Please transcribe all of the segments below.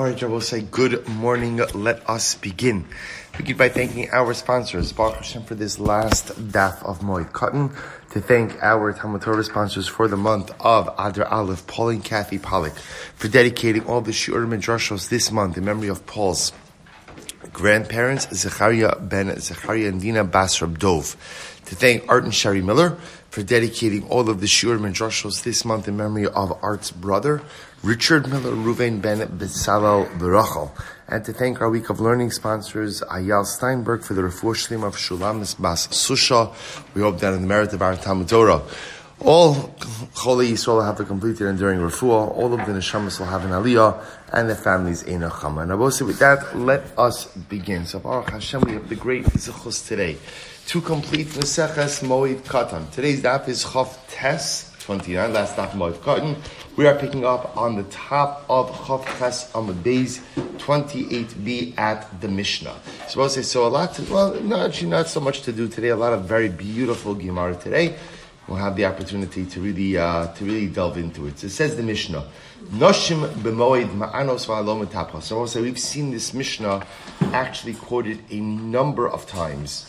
All right, I will say good morning. Let us begin. Begin by thanking our sponsors, Baruch Hashem, for this last daf of Moed Katan. To thank our Talmud Torah sponsors for the month of Adar Aleph, Paul and Kathy Pollock, for dedicating all the Shiur Midrashos this month in memory of Paul's grandparents, Zechariah ben Zechariah and Dina Basrab Dov. To thank Art and Sherry Miller for dedicating all of the Shiur Midrashos this month in memory of Art's brother, Richard Miller Ruvain Ben Bezalel Berachel, and to thank our week of learning sponsors, Ayal Steinberg for the refuah shlim of Shulamis Bas Susha. We hope that in the merit of our Talmud Torah, all Choli Yisrael have the completed enduring refuah, all of the neshamas will have an aliyah, and the families in a chama. And will say with that, let us begin. So Baruch Hashem, we have the great zichus today to complete Maseches Moed Katan. Today's daf is Chav Tes 29, last daf Moed Katan. We are picking up on the top of Chav Ches on the days 28b at the Mishnah. So I'll say, so a lot to, well, no, actually not so much to do today, a lot of very beautiful Gemara today. We'll have the opportunity to really, uh, to really delve into it. So it says the Mishnah, Noshim b'moed ma'anos v'alom. So I'll say, we've seen this Mishnah actually quoted a number of times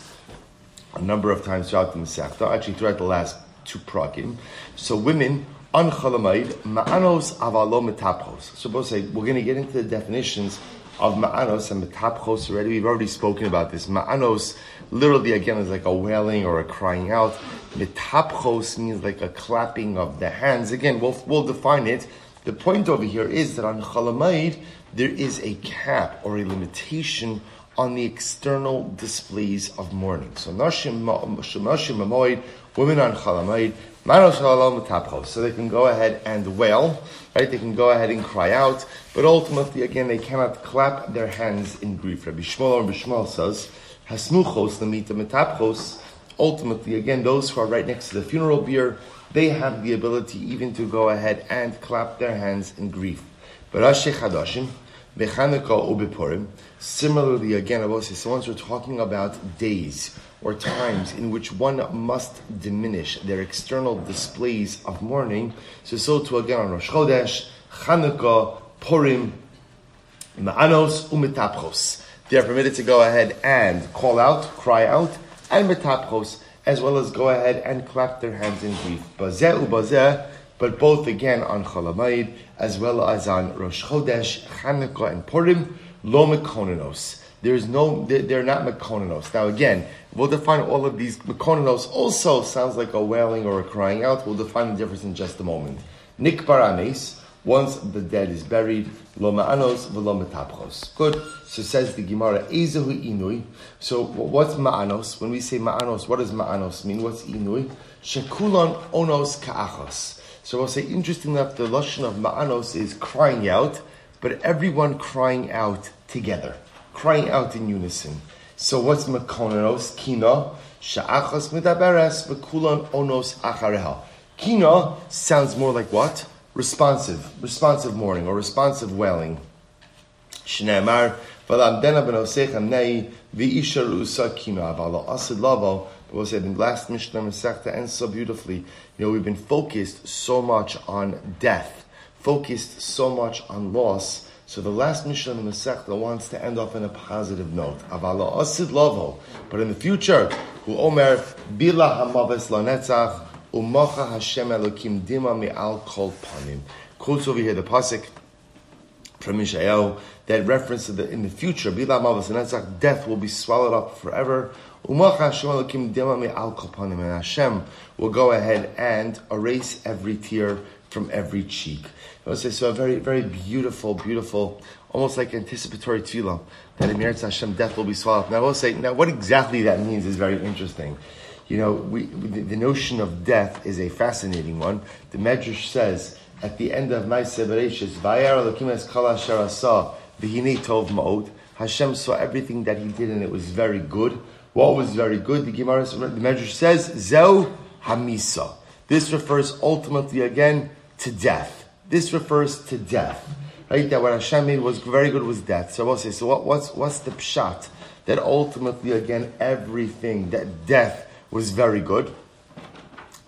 a number of times throughout the Masechta, actually throughout the last two prakim. So women on Chalamaid, ma'anos avalo metapchos. So both say we're going to get into the definitions of ma'anos and metapchos already. We've already spoken about this. Ma'anos literally again is like a wailing or a crying out. Metapchos means like a clapping of the hands. Again, we'll, we'll define it. The point over here is that on Chalamaid there is a cap or a limitation on the external displays of mourning. So Nashim Mamoid, women on Chalamoid, Manos Halam So they can go ahead and wail, right? They can go ahead and cry out, but ultimately, again, they cannot clap their hands in grief. Rabbi Shmuel or Bishmuel says, Hasmuchos Lamita Metapchos. Ultimately, again, those who are right next to the funeral bier, they have the ability even to go ahead and clap their hands in grief. But Ashe Chadashim, Bechanukah Similarly, again, I so once we're talking about days or times in which one must diminish their external displays of mourning, so so to again on Rosh Chodesh, Chanukah, Purim, Ma'anos, Umetapchos. They are permitted to go ahead and call out, cry out, and Metapchos, as well as go ahead and clap their hands in grief. Bazeh ubazeh, but both again on Chalamayid as well as on Rosh Chodesh, Chanukah, and Purim, lo mekonanos. There's no, they're not mekonanos. Now again, we'll define all of these. Mekonanos also sounds like a wailing or a crying out. We'll define the difference in just a moment. Nikbar anes, once the dead is buried, lo ma'anos v'lo metapchos. Good. So says the Gemara, Ezehu inui. So what's ma'anos? When we say ma'anos, what does ma'anos mean? What's inui? Shekulon onos ka'achos. So we'll say, interesting enough, the lashon of ma'anos is crying out, but everyone crying out together, crying out in unison. So what's makonanos? Kina sha'achos midaberes v'kulon onos achareha. Kina sounds more like what? Responsive, responsive mourning or responsive wailing. Shneimar v'lamdena b'nosecha nei v'isha rusa kina avala asid lavo we'll say the last Mishnah Masechta ends so beautifully. You know, we've been focused so much on death, focused so much on loss. So the last Mishnah in the Masechta wants to end off in a positive note. Avala asid lavo. But in the future, who omer bila hamaves lanetzach umacha Hashem elokim dima mi'al kol panim. Quotes over here the pasuk from Mishael that reference to the in the future, bila hamaves lanetzach, death will be swallowed up forever. Umacha Hashem elokim dima mi'al kol panim. And Hashem will go ahead and erase every tear from every cheek. So a very, very beautiful, beautiful, almost like anticipatory tefillah that in Meretz Hashem death will be swallowed. Now I will say, now what exactly that means is very interesting. You know, we, the, notion of death is a fascinating one. The Medrash says at the end of my Bereshis, "Vayar Elokim es kol asher asa v'hinei tov ma'od." Hashem saw everything that He did, and it was very good. What was very good? The Gemara, the Medrash says, Zeu Hamisa. This refers ultimately again to death. This refers to death. Right? That what Hashem made was very good was death. So we'll say, so what, what's, what's the pshat? That ultimately again everything, that death was very good.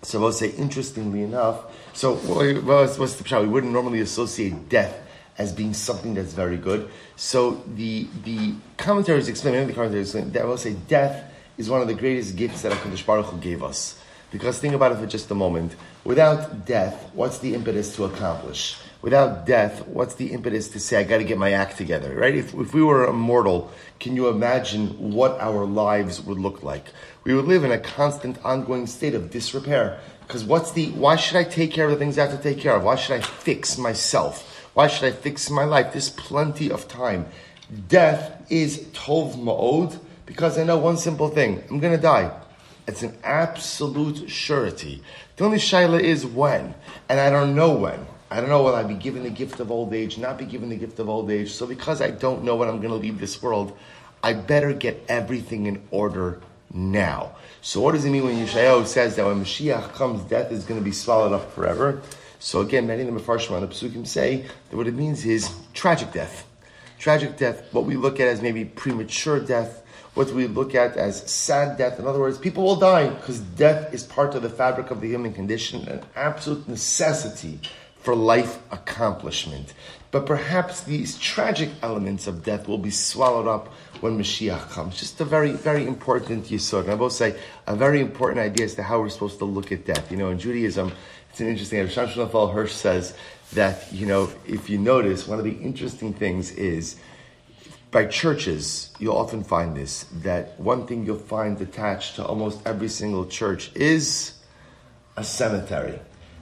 So we'll say, interestingly enough, so what's, what's the pshat? We wouldn't normally associate death as being something that's very good. So the the commentaries explain, the commentaries explain, that I will say death is one of the greatest gifts that HaKadosh Baruch Hu gave us. Because think about it for just a moment. Without death, what's the impetus to accomplish? Without death, what's the impetus to say, I got to get my act together, right? If, if we were immortal, can you imagine what our lives would look like? We would live in a constant, ongoing state of disrepair. Because what's the, why should I take care of the things I have to take care of? Why should I fix myself? Why should I fix my life? There's plenty of time. Death is tov ma'od because I know one simple thing. I'm going to die. It's an absolute surety. The only shaila is when. And I don't know when. I don't know whether I'll be given the gift of old age, not be given the gift of old age. So because I don't know when I'm going to leave this world, I better get everything in order now. So what does it mean when Yeshayahu says that when Mashiach comes, death is going to be swallowed up forever? So again, many of the Mepharshim on the Pesukim say that what it means is tragic death. Tragic death, what we look at as maybe premature death, what we look at as sad death. In other words, people will die because death is part of the fabric of the human condition, an absolute necessity for life accomplishment. But perhaps these tragic elements of death will be swallowed up when Mashiach comes. Just a very, very important yisod. And I will say a very important idea as to how we're supposed to look at death. You know, in Judaism, it's an interesting. Rav Shlomo Hirsch says that you know, if you notice, one of the interesting things is by churches, you'll often find this that one thing you'll find attached to almost every single church is a cemetery.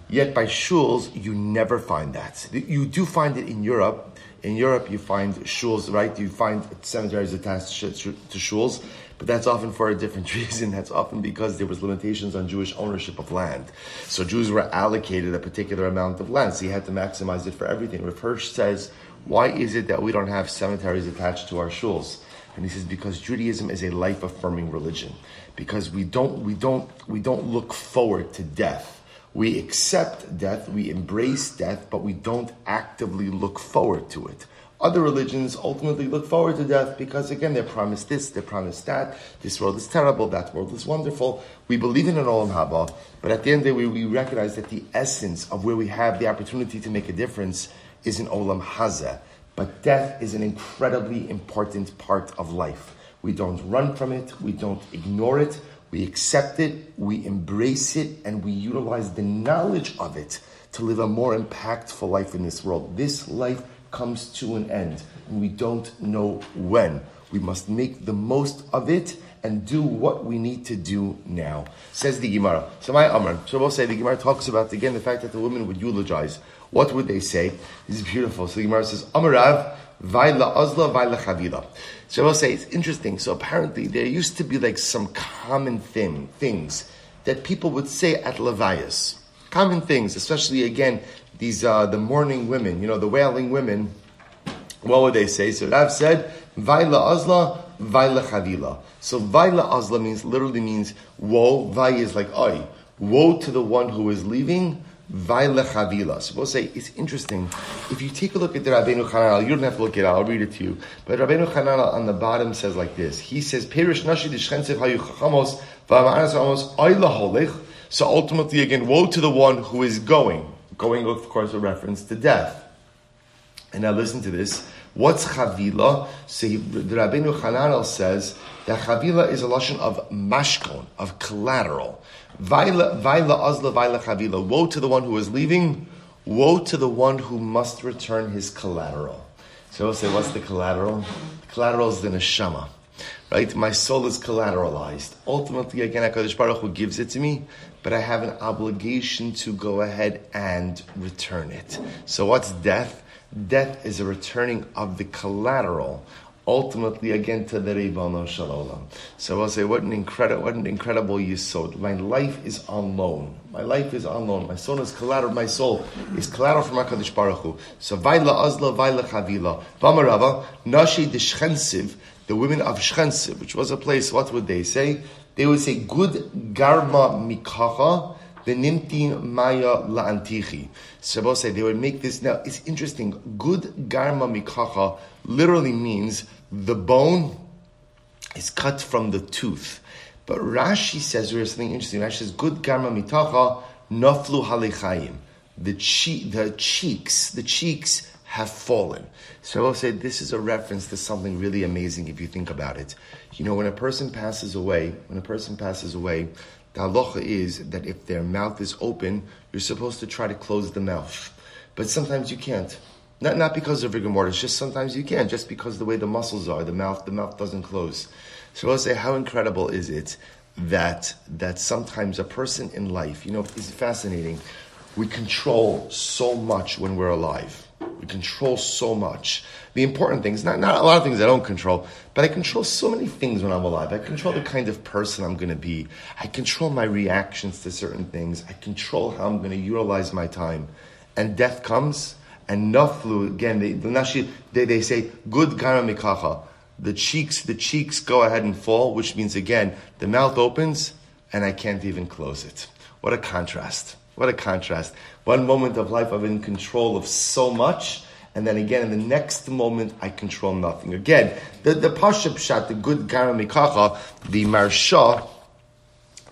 Yet by shuls, you never find that. You do find it in Europe. In Europe, you find shuls, right? You find cemeteries attached to shuls, but that's often for a different reason. That's often because there was limitations on Jewish ownership of land. So Jews were allocated a particular amount of land, so you had to maximize it for everything. Rav Hirsch says, why is it that we don't have cemeteries attached to our shuls? And he says because Judaism is a life-affirming religion. Because we don't, we don't, we don't look forward to death we accept death, we embrace death, but we don't actively look forward to it. Other religions ultimately look forward to death because, again, they're promised this, they're promised that. This world is terrible, that world is wonderful. We believe in an Olam Haba, but at the end of the day, we, we recognize that the essence of where we have the opportunity to make a difference is an Olam Hazeh. But death is an incredibly important part of life. We don't run from it, we don't ignore it, we accept it, we embrace it, and we utilize the knowledge of it to live a more impactful life in this world. This life comes to an end, and we don't know when. We must make the most of it and do what we need to do now. Says the Gemara. So my Amr. So we'll say the Gemara talks about again the fact that the women would eulogize. What would they say? This is beautiful. So the Gemara says, Amarav, Vaila Azla, Vaila Chavila. So I will say it's interesting. So apparently there used to be like some common thing, things that people would say at Levias. Common things, especially again, these uh, the mourning women, you know, the wailing women. What would they say? So Rav said, Vaila Azla, Vaila Chavila. So Vaila Azla means literally means woe. Vai is like oi. Woe to the one who is leaving. Vailechavila. So we'll say it's interesting. If you take a look at the Rabbeinu Hananel, you don't have to look it. I'll read it to you. But Rabbeinu Hananel on the bottom says like this. He says, "Perish nashi dishchensev hayu chachamos v'amanas amos oila holich." So ultimately, again, woe to the one who is going. Going, of course, a reference to death. And now listen to this. What's chavila? So the Rabbeinu Hananel says that chavila is a lashon of mashkon, of collateral. Vaila, vaila azla, vaila chavila. Woe to the one who is leaving. Woe to the one who must return his collateral. So we'll say, what's the collateral? The collateral is the neshama. Right? My soul is collateralized. Ultimately, again, HaKadosh Baruch Hu gives it to me, but I have an obligation to go ahead and return it. So what's death? Death is a returning of the collateral ultimately again to the Ribono Shalom. So I'll say, what an incredible, what an incredible yisod. My life is on loan. My life is on loan. My soul is collateral. My soul is collateral from Hakadosh Baruch Hu. So vaila azla, vaila chavila. Vamarava nashi deshchensiv. The women of Shchensiv, which was a place. What would they say? They would say, "Good garma mikacha." The nimtin maya la'antichi. Shabbos say they would make this. Now it's interesting. Good garma mikacha literally means the bone is cut from the tooth. But Rashi says there's something interesting. Rashi says good garma mitacha naflu halechayim. The cheek, the cheeks, the cheeks have fallen. So I will say this is a reference to something really amazing if you think about it. You know, when a person passes away, when a person passes away, the halacha is that if their mouth is open, you're supposed to try to close the mouth. But sometimes you can't. Not, not because of rigor mortis, just sometimes you can't, just because the way the muscles are, the mouth, the mouth doesn't close. So I'll say, how incredible is it that that sometimes a person in life, you know, it's fascinating. We control so much when we're alive. We control so much. The important things, not, not a lot of things I don't control, but I control so many things when I'm alive. I control the kind of person I'm going to be. I control my reactions to certain things. I control how I'm going to utilize my time. And death comes, and naflu, again, they, they, they say, good gara mikacha the cheeks, the cheeks go ahead and fall, which means again, the mouth opens and I can't even close it. What a contrast. What a contrast. One moment of life I'm in control of so much, and then again in the next moment I control nothing. Again, the, the Pashup shot, the good Garamikacha, the Maharsha,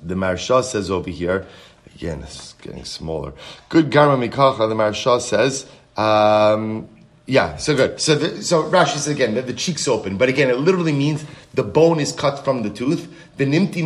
the Maharsha says over here, again, is getting smaller. Good Garamikacha, the Maharsha says, um, yeah, so good. So, the, so Rashi says again that the cheeks open, but again, it literally means the bone is cut from the tooth. The nimti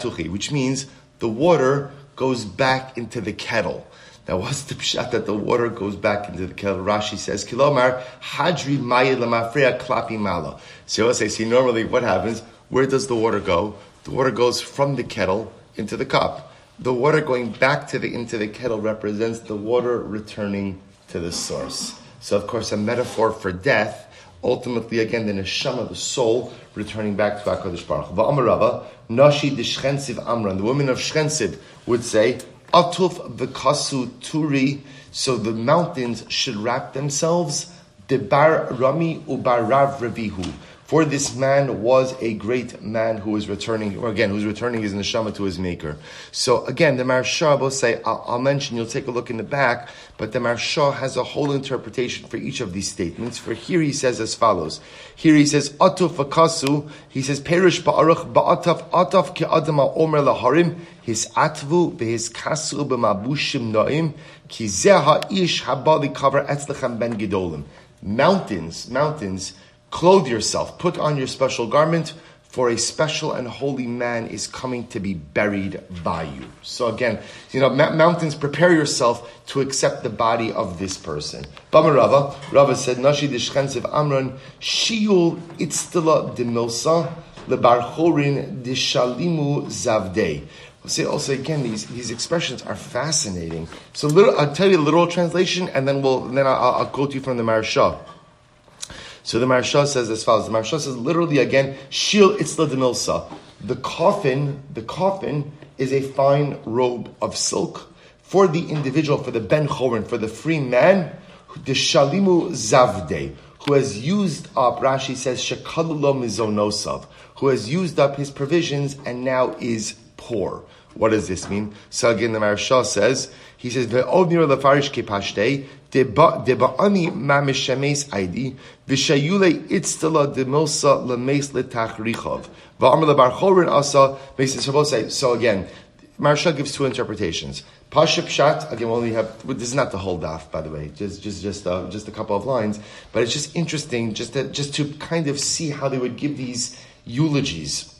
tuchi, which means the water goes back into the kettle. Now, what's the pshat that the water goes back into the kettle? Rashi says, "Kilomar hadri lamafreya klapi mala." So I say, see, normally what happens? Where does the water go? The water goes from the kettle into the cup. The water going back to the into the kettle represents the water returning to the source. So, of course, a metaphor for death, ultimately, again, the neshama, the soul, returning back to HaKadosh Baruch Hu. Va'amarava, Nashi Dishchensiv Amran, the woman of Shchensiv, would say, Atuf v'kasu turi, so the mountains should wrap themselves, debar rami ubarav revihu, for this man was a great man who is returning, or again, who's returning his neshama to his maker. So again, the Maharsha will say, I'll, I'll, mention, you'll take a look in the back, but the Maharsha has a whole interpretation for each of these statements. For here he says as follows. Here he says, Atuf akasu, he says, Perish ba'aruch ba'ataf ataf ke'adama omer laharim, his atvu be'his kasu b'mabushim noim, ki zeha ish habali cover etzlechem ben gedolim. Mountains, mountains, Clothe yourself, put on your special garment, for a special and holy man is coming to be buried by you. So again, you know, mountains, prepare yourself to accept the body of this person. Bama Rava, Rava said, Nashi dishchensiv Amran, shiul itztila demilsa, lebarchorin dishalimu zavdei. We'll say also again, these, these expressions are fascinating. So little, I'll tell you a literal translation, and then we'll then I'll, I'll quote you from the Maharsha. So the Maharsha says as follows. The Maharsha says literally again, Shil Itzla Demilsa. The coffin, the coffin is a fine robe of silk for the individual, for the Ben Chorin, for the free man, the Shalimu Zavde, who has used up, Rashi says, Shekalulo Mizonosav, who has used up his provisions and now is poor. What does this mean? So again, the Maharsha says, he says, "Ve'odnir lefarish deba'ani mamishemes aidi v'shayule itztala demilsa lemes letachrichov v'amr lebar asa mesis So again, Maharsha gives two interpretations. Pasha Pshat, again, we only have, this is not the whole daf, by the way, just, just, just, uh, just a couple of lines, but it's just interesting just to, just to kind of see how they would give these eulogies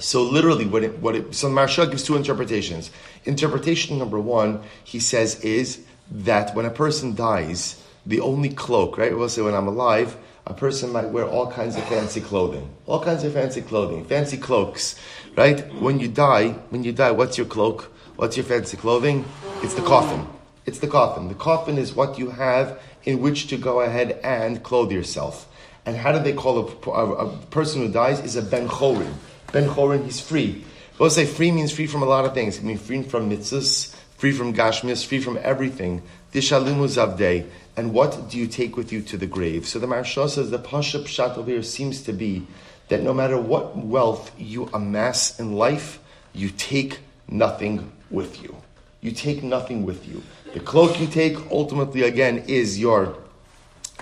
so literally, what it, what it, so Maharsha gives two interpretations. Interpretation number one, he says, is that when a person dies, the only cloak, right? We'll say when I'm alive, a person might wear all kinds of fancy clothing, all kinds of fancy clothing, fancy cloaks, right? When you die, when you die, what's your cloak? What's your fancy clothing? It's the coffin. It's the coffin. The coffin is what you have in which to go ahead and clothe yourself. And how do they call a, a, a person who dies? Is a ben chorin. Ben Chorin, he's free. We'll say free means free from a lot of things. It means free from mitzvahs, free from gashmis, free from everything. Dishalimu zavdei. And what do you take with you to the grave? So the Maharsha says the Pasha Pshat over here seems to be that no matter what wealth you amass in life, you take nothing with you. You take nothing with you. The cloak you take ultimately again is your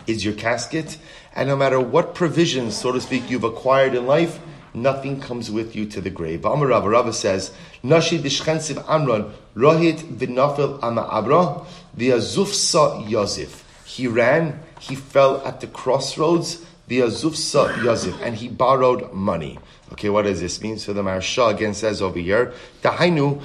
is your casket, and no matter what provisions, so to speak, you've acquired in life, nothing comes with you to the grave. Amar Rava, Rava says, Nashi dishchensiv amron, rohit v'nafil ama abra, v'azufsa yosef. He ran, he fell at the crossroads, the Azufsa Yazif, and he borrowed money. Okay, what does this mean? So the Maharsha again says over here, Dahainu,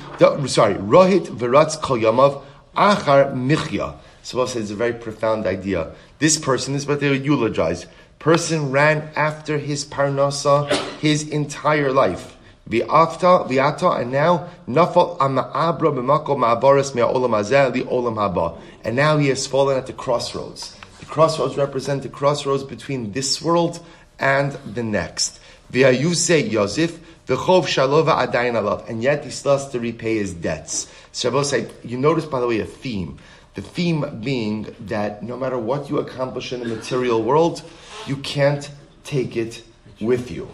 sorry, Rohit Viratz Kol Yamav Achar Michya. So it's a very profound idea. This person is what they eulogize. Person ran after his parnasa his entire life. V'afta, v'ata, and now nafal ama'abra b'makom ma'abaris me'olam hazeh li olam haba. And now he has fallen at the crossroads. The crossroads represent the crossroads between this world and the next. V'ayuse Yosef, v'chov shalova adayin alav. And yet he still has to repay his debts. Say, you notice by the way a theme. The theme being that no matter what you accomplish in the material world, you can't take it with you.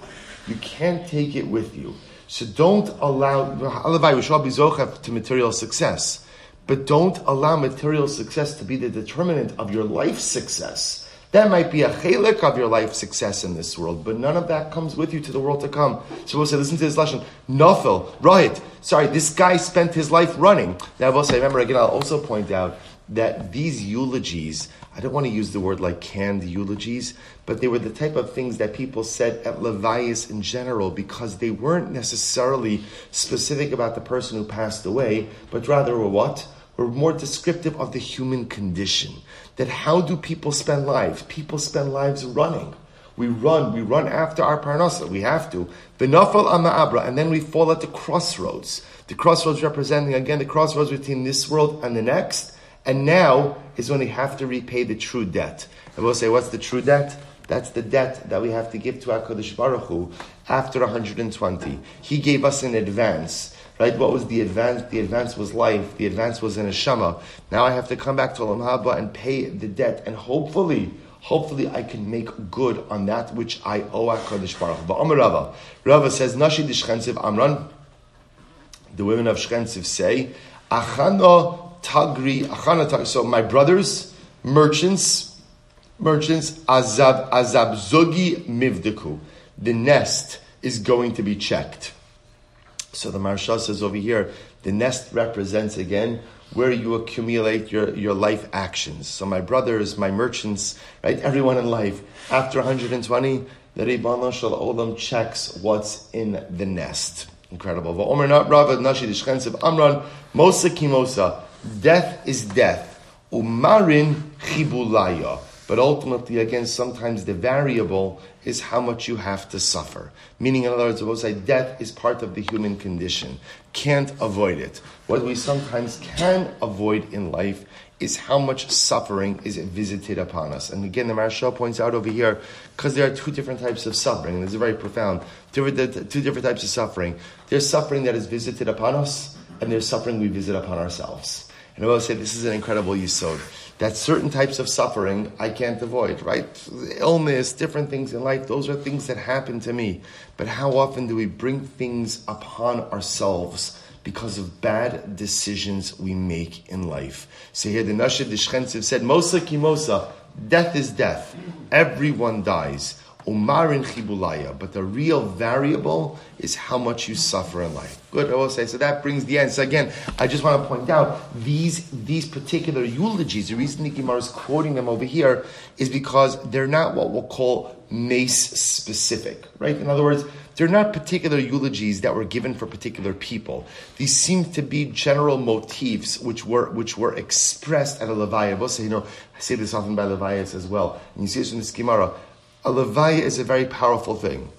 You can't take it with you. So don't allow to material success, but don't allow material success to be the determinant of your life success. That might be a chalik of your life success in this world, but none of that comes with you to the world to come. So we'll say, listen to this lesson. Nofel, right? Sorry, this guy spent his life running. Now, I remember again, I'll also point out that these eulogies, I don't want to use the word like canned eulogies, but they were the type of things that people said at Levias in general because they weren't necessarily specific about the person who passed away, but rather were what? Were more descriptive of the human condition. That how do people spend lives? People spend lives running. We run, we run after our parnasa. We have to. V'nafal ama'abra, and then we fall at the crossroads. The crossroads representing again the crossroads between this world and the next. And now is when we have to repay the true debt. And we'll say, what's the true debt? That's the debt that we have to give to HaKadosh Baruch Hu after 120. He gave us in advance. Right? What was the advance? The advance was life. The advance was in a shama. Now I have to come back to Olam Haba and pay the debt. And hopefully, hopefully I can make good on that which I owe HaKadosh Baruch Hu. But Amar Rava. Rava says, Nashi Dishchensiv Amran. The women of Shchensiv say, Achano Tagri Achanatag. So my brothers, merchants, merchants, Azab Azab Zogi Mivdeku. The nest is going to be checked. So the Maharsha says over here, the nest represents again where you accumulate your, your life actions. So my brothers, my merchants, right, everyone in life, after 120, the Ribbana Shal Olam checks what's in the nest. Incredible. Amran, Mosa Kimosa. Death is death. Umarin chibulaya. But ultimately, again, sometimes the variable is how much you have to suffer. Meaning, in other words, we'll say death is part of the human condition. Can't avoid it. What we sometimes can avoid in life is how much suffering is visited upon us. And again, the Maharsha points out over here, because there are two different types of suffering, and this is very profound. Two different types of suffering. There's suffering that is visited upon us, and there's suffering we visit upon ourselves. And I will say this is an incredible yisod. That certain types of suffering I can't avoid, right? Illness, different things in life, those are things that happen to me. But how often do we bring things upon ourselves because of bad decisions we make in life? So here the Nashid Dishchensiv said, Mosa kimosa, death is death. Everyone dies. Umarin chibulaya, but the real variable is how much you suffer in life. Good, I will say. So that brings the end. So again, I just want to point out these these particular eulogies. The reason the Gemara is quoting them over here is because they're not what we'll call mace specific, right? In other words, they're not particular eulogies that were given for particular people. These seem to be general motifs which were which were expressed at a levaya. You know, I say this often by levayas as well. And you see this in the Gemara a levaya is a very powerful thing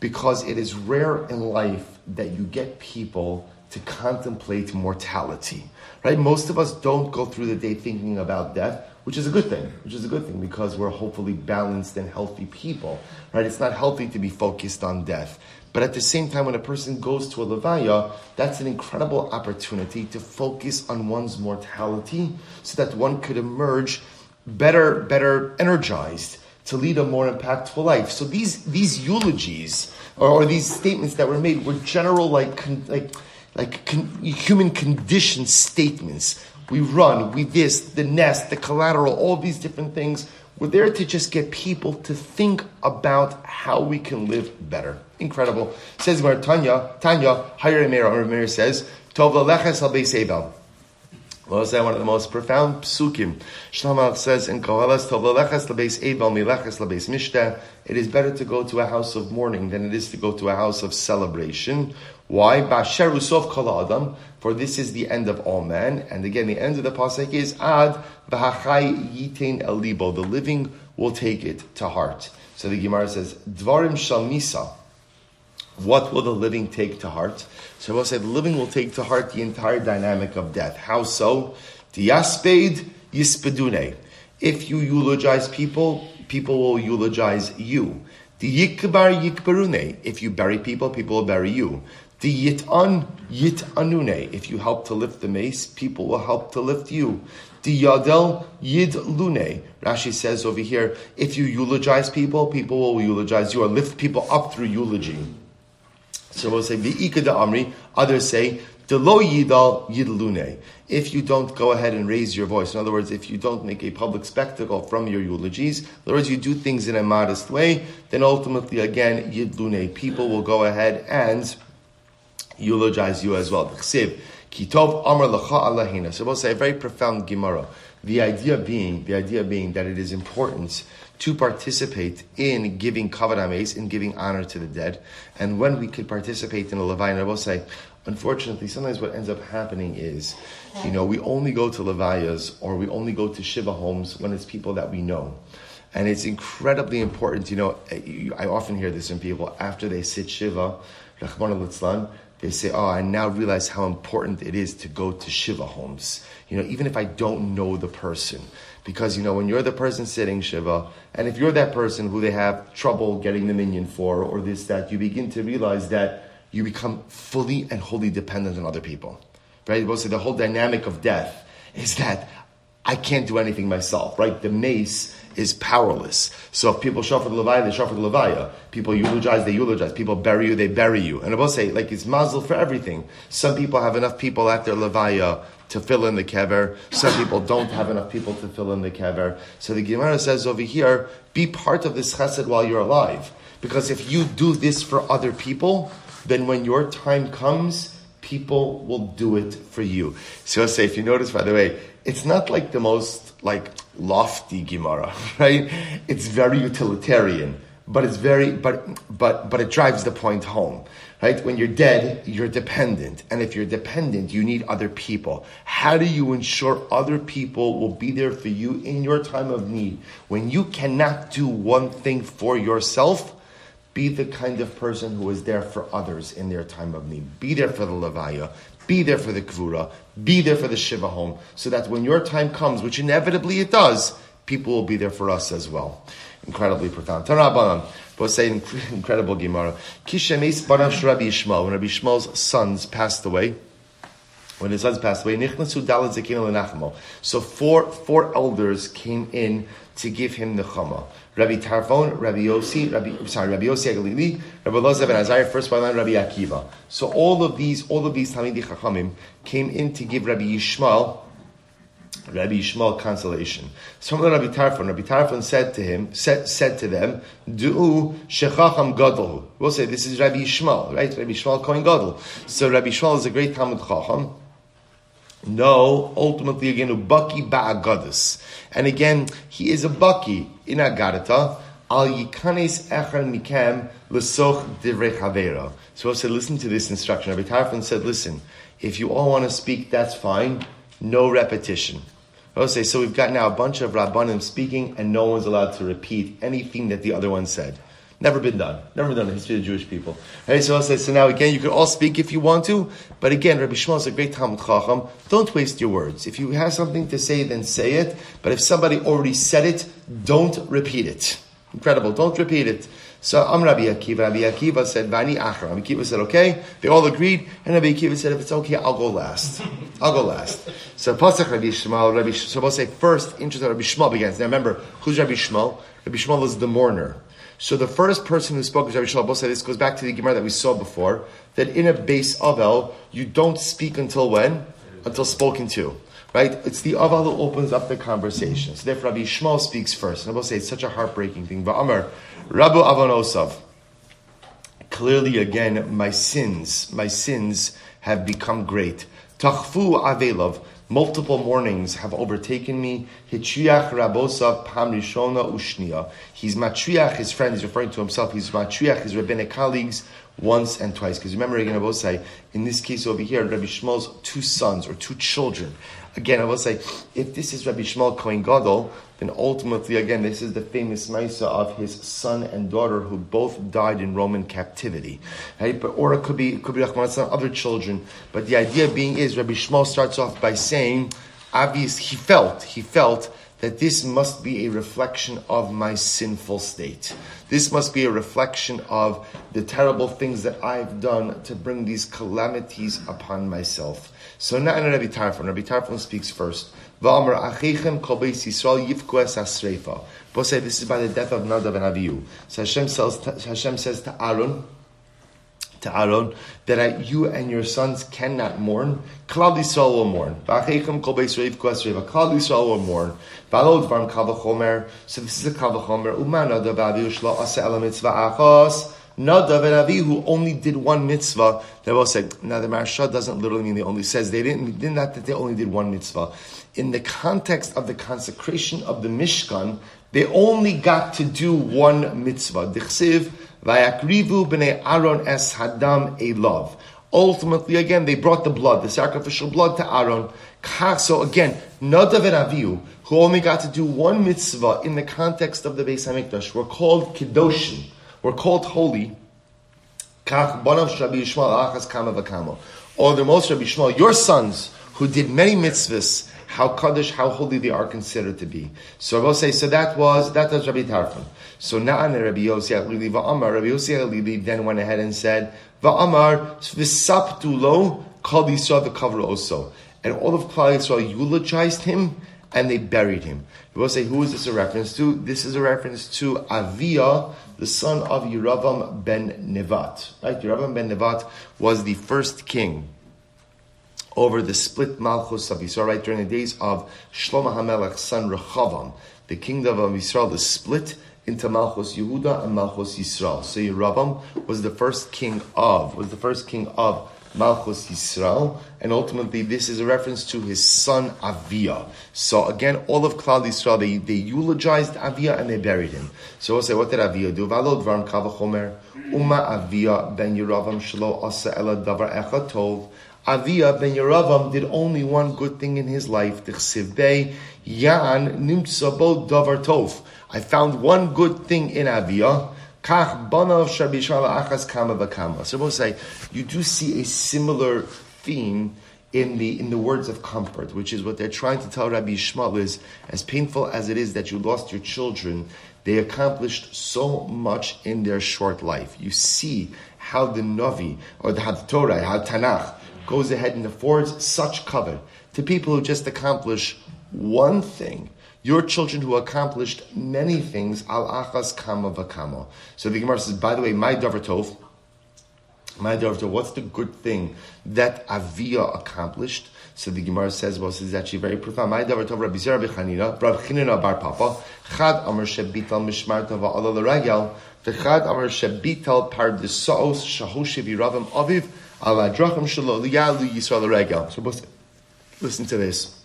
because it is rare in life that you get people to contemplate mortality. Right? Most of us don't go through the day thinking about death, which is a good thing. Which is a good thing because we're hopefully balanced and healthy people. Right? It's not healthy to be focused on death. But at the same time, when a person goes to a levaya, that's an incredible opportunity to focus on one's mortality so that one could emerge better, better energized to lead a more impactful life. So these these eulogies or, or these statements that were made were general like con, like like con, human condition statements. We run, we this, the nest, the collateral, all these different things. We're there to just get people to think about how we can live better. Incredible. Says Tanya, Tanya, Hayr Emir, or Emir says, Tov laleches al Is one of the most profound psukim. Shlomo says in Koheles, evel mileches. It is better to go to a house of mourning than it is to go to a house of celebration. Why? For this is the end of all men. And again, the end of the pasuk is ad v'hachai yitain el libo. The living will take it to heart. So the Gemara says, Dvarim shalmisa. What will the living take to heart? So we'll say the living will take to heart the entire dynamic of death. How so? Diasped yispedune. If you eulogize people, people will eulogize you. The yikbar yikbarune. If you bury people, people will bury you. The yitan yitanune. If you help to lift the mace, people will help to lift you. The yadel yid lune. Rashi says over here, if you eulogize people, people will eulogize you or lift people up through eulogy. So we'll say V'ika da Amri. Others say the lo yidal yidlune. If you don't go ahead and raise your voice, in other words, if you don't make a public spectacle from your eulogies, in other words, you do things in a modest way, then ultimately, again, yidlune, people will go ahead and eulogize you as well. Kitov Amr Lacha Allahina. So we'll say a very profound Gemara. The idea being, the idea being that it is important to participate in giving kavod ames, in giving honor to the dead. And when we could participate in a levaya, and I will say, unfortunately, sometimes what ends up happening is, you know, we only go to levayas or we only go to shiva homes when it's people that we know. And it's incredibly important, you know, I often hear this from people after they sit shiva, they say, "Oh, I now realize how important it is to go to shiva homes." You know, even if I don't know the person, because, you know, when you're the person sitting Shiva, and if you're that person who they have trouble getting the minion for, or this, that, you begin to realize that you become fully and wholly dependent on other people. Right? Mostly the whole dynamic of death is that I can't do anything myself, right? The mace is powerless. So if people the Levaya, they the Levaya. People eulogize, they eulogize. People bury you, they bury you. And I will say, like, it's mazel for everything. Some people have enough people at their Levaya to fill in the kever. Some people don't have enough people to fill in the kever. So the Gemara says over here, be part of this chesed while you're alive. Because if you do this for other people, then when your time comes, people will do it for you. So I say, if you notice, by the way, it's not like the most like lofty Gemara, right? It's very utilitarian, but it's very, but, but, but it drives the point home. Right? When you're dead, you're dependent. And if you're dependent, you need other people. How do you ensure other people will be there for you in your time of need? When you cannot do one thing for yourself, be the kind of person who is there for others in their time of need. Be there for the Levaya. Be there for the Kvura. Be there for the Shiva home. So that when your time comes, which inevitably it does, people will be there for us as well. Incredibly profound. Tanabanan. But say incredible Gemara. Kishemis Barash Rabbi Yishmael. When Rabbi Yishmael's sons passed away, when his sons passed away, Nichnasu Dalet Zekin. So four four elders came in to give him the chama. Rabbi Tarfon, Rabbi Yossi, Rabbi sorry, Rabbi Yossi HaGlili, Rabbi Elazar ben Azariah, first by line, Rabbi Akiva. So all of these, all of these Talmidei Chachamim came in to give Rabbi Yishmael Rabbi Yishmael consolation. So Rabbi Tarfon, Rabbi Tarfon said to him, said, said to them, Du shechacham gadol. We'll say this is Rabbi Yishmael, right? Rabbi Yishmael Kohen Gadol. So Rabbi Yishmael is a great Talmud Chacham. No, ultimately again, ubaki ba'agadis. And again, he is a baki in Agadata. Al yikanes echar mikem lesoch divrei chavera. So I said, listen to this instruction. Rabbi Tarfon said, listen, if you all want to speak, that's fine. No repetition. say so we've got now a bunch of Rabbanim speaking, and no one's allowed to repeat anything that the other one said. Never been done. Never been done in the history of the Jewish people. Right, so i say, so now again, you can all speak if you want to, but again, Rabbi Yishmael is a great Talmud Chacham. Don't waste your words. If you have something to say, then say it. But if somebody already said it, don't repeat it. Incredible. Don't repeat it. So I'm Rabbi Akiva. Rabbi Akiva said, Vani Achra. Rabbi Akiva said, okay. They all agreed. And Rabbi Akiva said, if it's okay, I'll go last. I'll go last. So Pasach Rabbi Yishmael, Rabbi, so we'll say first, interest Rabbi Yishmael begins. Now remember, who's Rabbi Yishmael? Rabbi Yishmael is the mourner. So the first person who spoke is Rabbi. Both say this goes back to the Gemara that we saw before, that in a base Avel, you don't speak until when? Until spoken to. Right? It's the Aval who opens up the conversation. So therefore Rabbi Yishmael speaks first. And I will say it's such a heartbreaking thing. But Amar, Rabu Avonosav. Clearly, again, my sins, my sins have become great. Tachfu Avelov. Multiple mornings have overtaken me. Hitriach rabosav ushnia. He's matriach, his friend, he's referring to himself, he's matriach, his rabbinic colleagues, once and twice. Because remember, again, I will say, in this case over here, Rabbi Yishmael's two sons or two children. Again, I will say, if this is Rabbi Yishmael Kohen Gadol, then ultimately, again, this is the famous Maisa of his son and daughter who both died in Roman captivity. Right? But, or it could be, it could be other children. But the idea being is, Rabbi Yishmael starts off by saying, obvious, he felt, he felt that this must be a reflection of my sinful state. This must be a reflection of the terrible things that I've done to bring these calamities upon myself. So now Rabbi Tarfon, Rabbi Tarfon speaks first. This is by the death of Nadav and Avihu. So Hashem says to Aaron, to Aaron that I, you and your sons cannot mourn. Klal Yisrael will mourn. V'achechem kol beis Yisrael Klal Yisrael will mourn. V'alod varm kavachomer. So this is a kavachomer. Uman Nadav Avihu shlo asa el mitzvah achos. Nadav and only did one mitzvah. They both said, now the Maharsha doesn't literally mean they only says they didn't, did not that they only did one mitzvah. In the context of the consecration of the Mishkan, they only got to do one mitzvah. Dichsiv, vayakrivu b'nei Aaron es hadam elav. Ultimately, again, they brought the blood, the sacrificial blood to Aaron. So again, Nadav and Avihu, who only got to do one mitzvah in the context of the Beis Hamikdash, were called Kedoshim were called holy. Or the most Rabbi Yishmael, your sons who did many mitzvahs, how kaddish, how holy they are considered to be. So I will say, so that was that was Rabbi Tarfon. So Na'an Rabbi Yossi Lili Va'amar, Rabbi Yossi Lili then went ahead and said, Va'amar v'saptu lo kol Yisrael the cover also. And all of Klal Yisrael eulogized him and they buried him. We will say, who is this a reference to? This is a reference to Avia, the son of Yeravam ben Nevat. Right? Yeravam ben Nevat was the first king over the split Malchus of Yisrael, right? During the days of Shlomo HaMelech's son Rechavam, the kingdom of Yisrael is split into Malchus Yehuda and Malchus Yisrael. So Yeravam was the first king of, was the first king of Malchus Yisrael, and ultimately this is a reference to his son Avia. So again, all of Klal Yisrael, they, they eulogized Avia and they buried him. So we'll say, what did Avia do? Valod varm kavachomer, Uma Avia ben Yeravam shlo asa ela davar echad tov. Avia ben Yeravam did only one good thing in his life. Yan tov. I found one good thing in Avia. Kach banav achas kama. So we'll say you do see a similar theme in the in the words of comfort, which is what they're trying to tell Rabbi Yishmael is as painful as it is that you lost your children, they accomplished so much in their short life. You see how the Navi or the Torah, how Tanakh goes ahead and affords such cover to people who just accomplish one thing your children who accomplished many things, al achas kama. So the Gemara says, by the way, my davar tov, my davar tov, what's the good thing that Avia accomplished? So the Gemara says, well, this is actually very profound. My davar tov, Rabbi Zera b'chanina, Rabbi Chinina bar papa, chad amar shebital mishmarta va'ala l'ragel, v'chad amar shebital pardisaos shahoshe v'iravam aviv, So listen to this.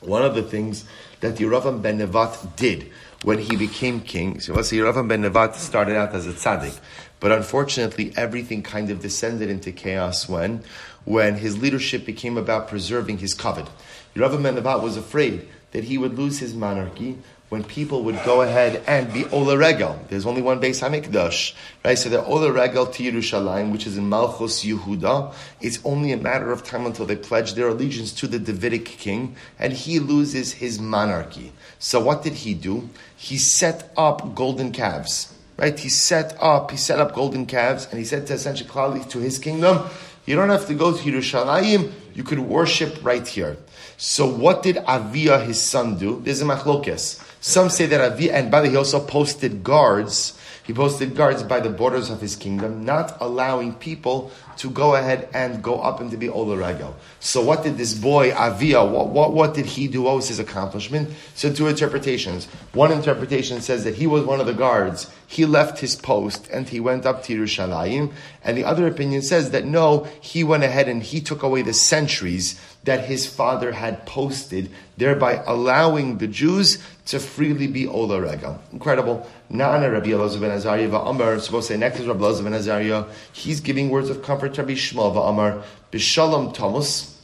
One of the things that Yeravam ben Nevat did when he became king. So let's say Yeravam ben Nevat started out as a tzaddik, but unfortunately everything kind of descended into chaos when, when his leadership became about preserving his covet. Yeravam ben Nevat was afraid that he would lose his monarchy when people would go ahead and be Ola. There's only one Beis Hamikdash, right? So the Ola Regel to Yerushalayim, which is in Malchus Yehuda, it's only a matter of time until they pledge their allegiance to the Davidic king, and he loses his monarchy. So what did he do? He set up golden calves, right? He set up, he set up golden calves, and he said to essentially to his kingdom, you don't have to go to Yerushalayim, you could worship right here. So what did Avia, his son, do? There's a machlokes. Some say that Avi, and by the way, he also posted guards. He posted guards by the borders of his kingdom, not allowing people to go ahead and go up and to be Ola So what did this boy, Avia, uh, what, what, what did he do? What was his accomplishment? So two interpretations. One interpretation says that he was one of the guards. He left his post and he went up to Yerushalayim. And the other opinion says that no, he went ahead and he took away the sentries that his father had posted, thereby allowing the Jews to freely be Ola Regal. Incredible. Nana Rabbi Elazar ben Azariah va'amar. Supposed to say next is Rabbi Elazar ben Azariah. He's giving words of comfort to Rabbi Yishmael va'amar. B'shalom Thomas.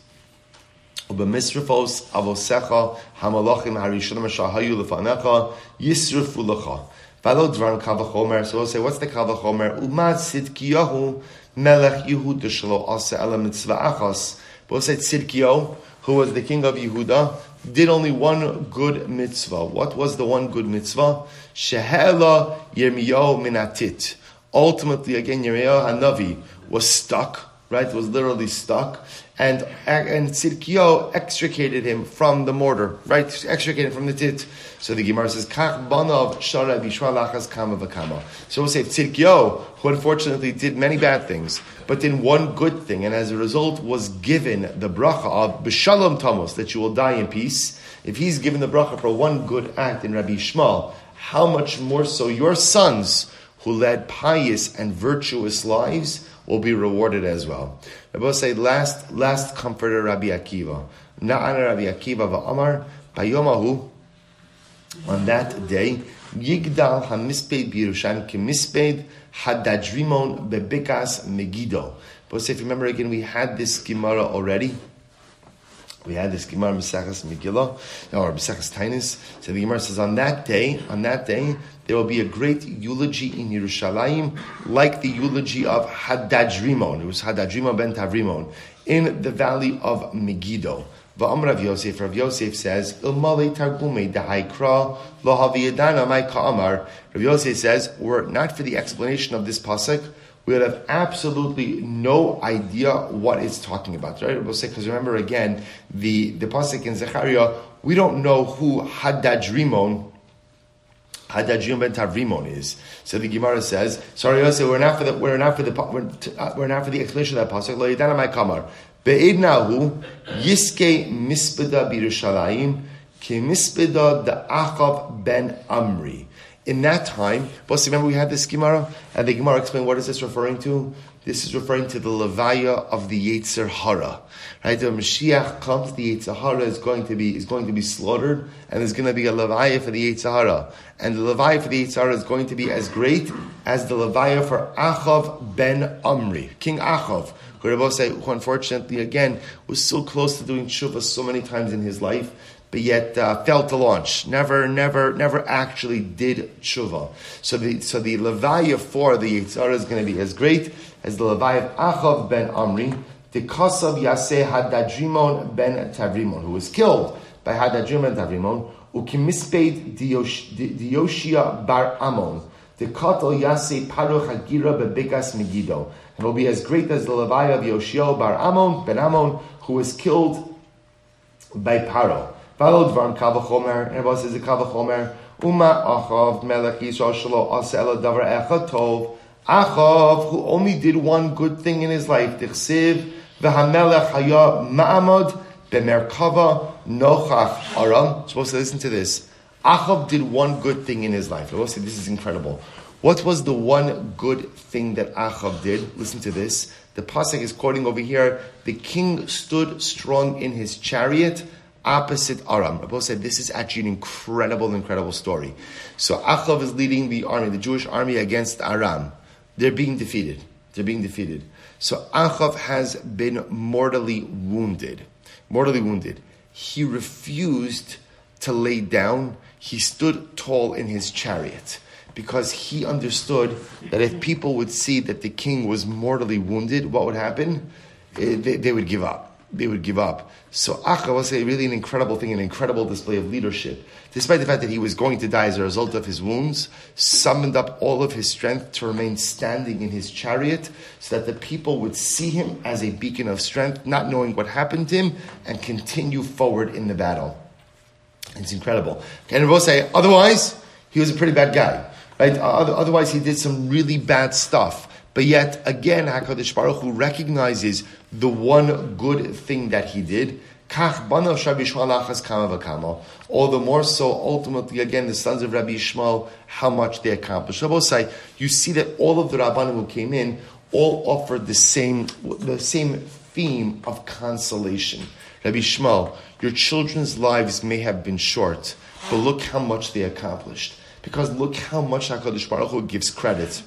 Ubamisrifos avosecha hamalachim harishonim shahayu lefanecha yisrifu lecha. Valo dvar kavachomer. So we'll say, what's the kavachomer? Umad sidkiyahu melech Yehud shelo asa elam mitzvah achas. We'll say Tzidkiyahu, who was the king of Yehuda, did only one good mitzvah. What was the one good mitzvah? Shehela Yirmiyahu minatit. Ultimately, again, Yirmiyahu Hanavi was stuck, right? Was literally stuck. And, and Tzidkiyo extricated him from the mortar, right? Extricated from the tit. So the Gemara says, Kach banav shara bishwalachas kama v'kama. So we'll say Tzidkiyo, who unfortunately did many bad things, but did one good thing, and as a result was given the bracha of b'shalom tamos, that you will die in peace. If he's given the bracha for one good act in Rabbi Shmuel, how much more so your sons who led pious and virtuous lives will be rewarded as well. Rabbi say last last comforter Rabbi Akiva. Na'ana Rabbi Akiva va'amar bayomahu on that day Yigdal hamisped birushan kemisped hadadrimon bebikas megido. But if you remember again, we had this Gemara already. We had this Gemara Mesachas Megillah, or Mesachas Tainis. So the Gemara says, on that day, on that day, there will be a great eulogy in Yerushalayim, like the eulogy of Hadadrimon. It was Hadadrimon ben Tavrimon in the valley of Megiddo. Va'am Rav Yosef, Rav Yosef says, Ilmale Targume Dahaikra Lohaviyadana Mai Ka'amar. Rav Yosef says, were not for the explanation of this pasuk, we would have absolutely no idea what it's talking about, right? We'll say, because remember again, the, the pasuk in Zechariah, we don't know who Hadadrimon, Hadadrimon ben Tavrimon is. So the Gemara says, sorry, Yosef, we're not for the, we're not for the, we're, uh, we're not for the explanation of that pasuk, Lo Yidana Mai Kamar. Be'ednahu, Yiske Mispeda Birushalayim, Ke Mispeda the Achav ben Amri in that time, but remember we had this Gemara, and the Gemara explained what is this referring to? This is referring to the Levaya of the Yetzer Hara. Right? The Mashiach comes, the Yetzer Hara is going to be is going to be slaughtered, and there's going to be a Levaya for the Yetzer Hara. And the Levaya for the Yetzer Hara is going to be as great as the Levaya for Achav ben Amri, King Achav, who unfortunately again was so close to doing tshuva so many times in his life but yet uh, failed to launch. Never, never, never actually did tshuva. So the so the levaya for the Yetzer Hara is going to be as great as the levaya of Achav ben Amri, the Kasav Yaseh Hadadrimon ben Tavrimon, who was killed by Hadadrimon ben Tavrimon, ukimisped Dioshia bar Amon, the Katal Yaseh Paruch Hagira bebikas Megido, and will be as great as the levaya of Yoshio bar Amon ben Amon, who was killed by Paro. Varm Kavachomer, and it says a Kavachomer, Uma Achav Melech Yisrael Shalo Asa Davar Echad Tov, Achav, who only did one good thing in his life, Tichsiv, V'hamelech Haya Ma'amad, Bemerkava Nochach Aram. Supposed to listen to this. Achav did one good thing in his life. I will say this is incredible. What was the one good thing that Achav did? Listen to this. The pasuk is quoting over here. The king stood strong in his chariot opposite Aram. Rabbi said this is actually an incredible, incredible story. So Achav is leading the army, the Jewish army against Aram. They're being defeated. They're being defeated. So Achav has been mortally wounded. Mortally wounded. He refused to lay down. He stood tall in his chariot because he understood that if people would see that the king was mortally wounded, what would happen? Eh, they, they would give up they would give up. So Acha was a really an incredible thing, an incredible display of leadership. Despite the fact that he was going to die as a result of his wounds, summoned up all of his strength to remain standing in his chariot so that the people would see him as a beacon of strength, not knowing what happened to him, and continue forward in the battle. It's incredible. And we'll say, otherwise, he was a pretty bad guy. Right? Otherwise, he did some really bad stuff. But yet again, Hakadosh Baruch Hu recognizes the one good thing that he did. All the more so, ultimately, again, the sons of Rabbi Yishmael, how much they accomplished. say you see that all of the Rabbanim who came in all offered the same, the same theme of consolation. Rabbi Yishmael, your children's lives may have been short, but look how much they accomplished. Because look how much HaKadosh Baruch Hu gives credit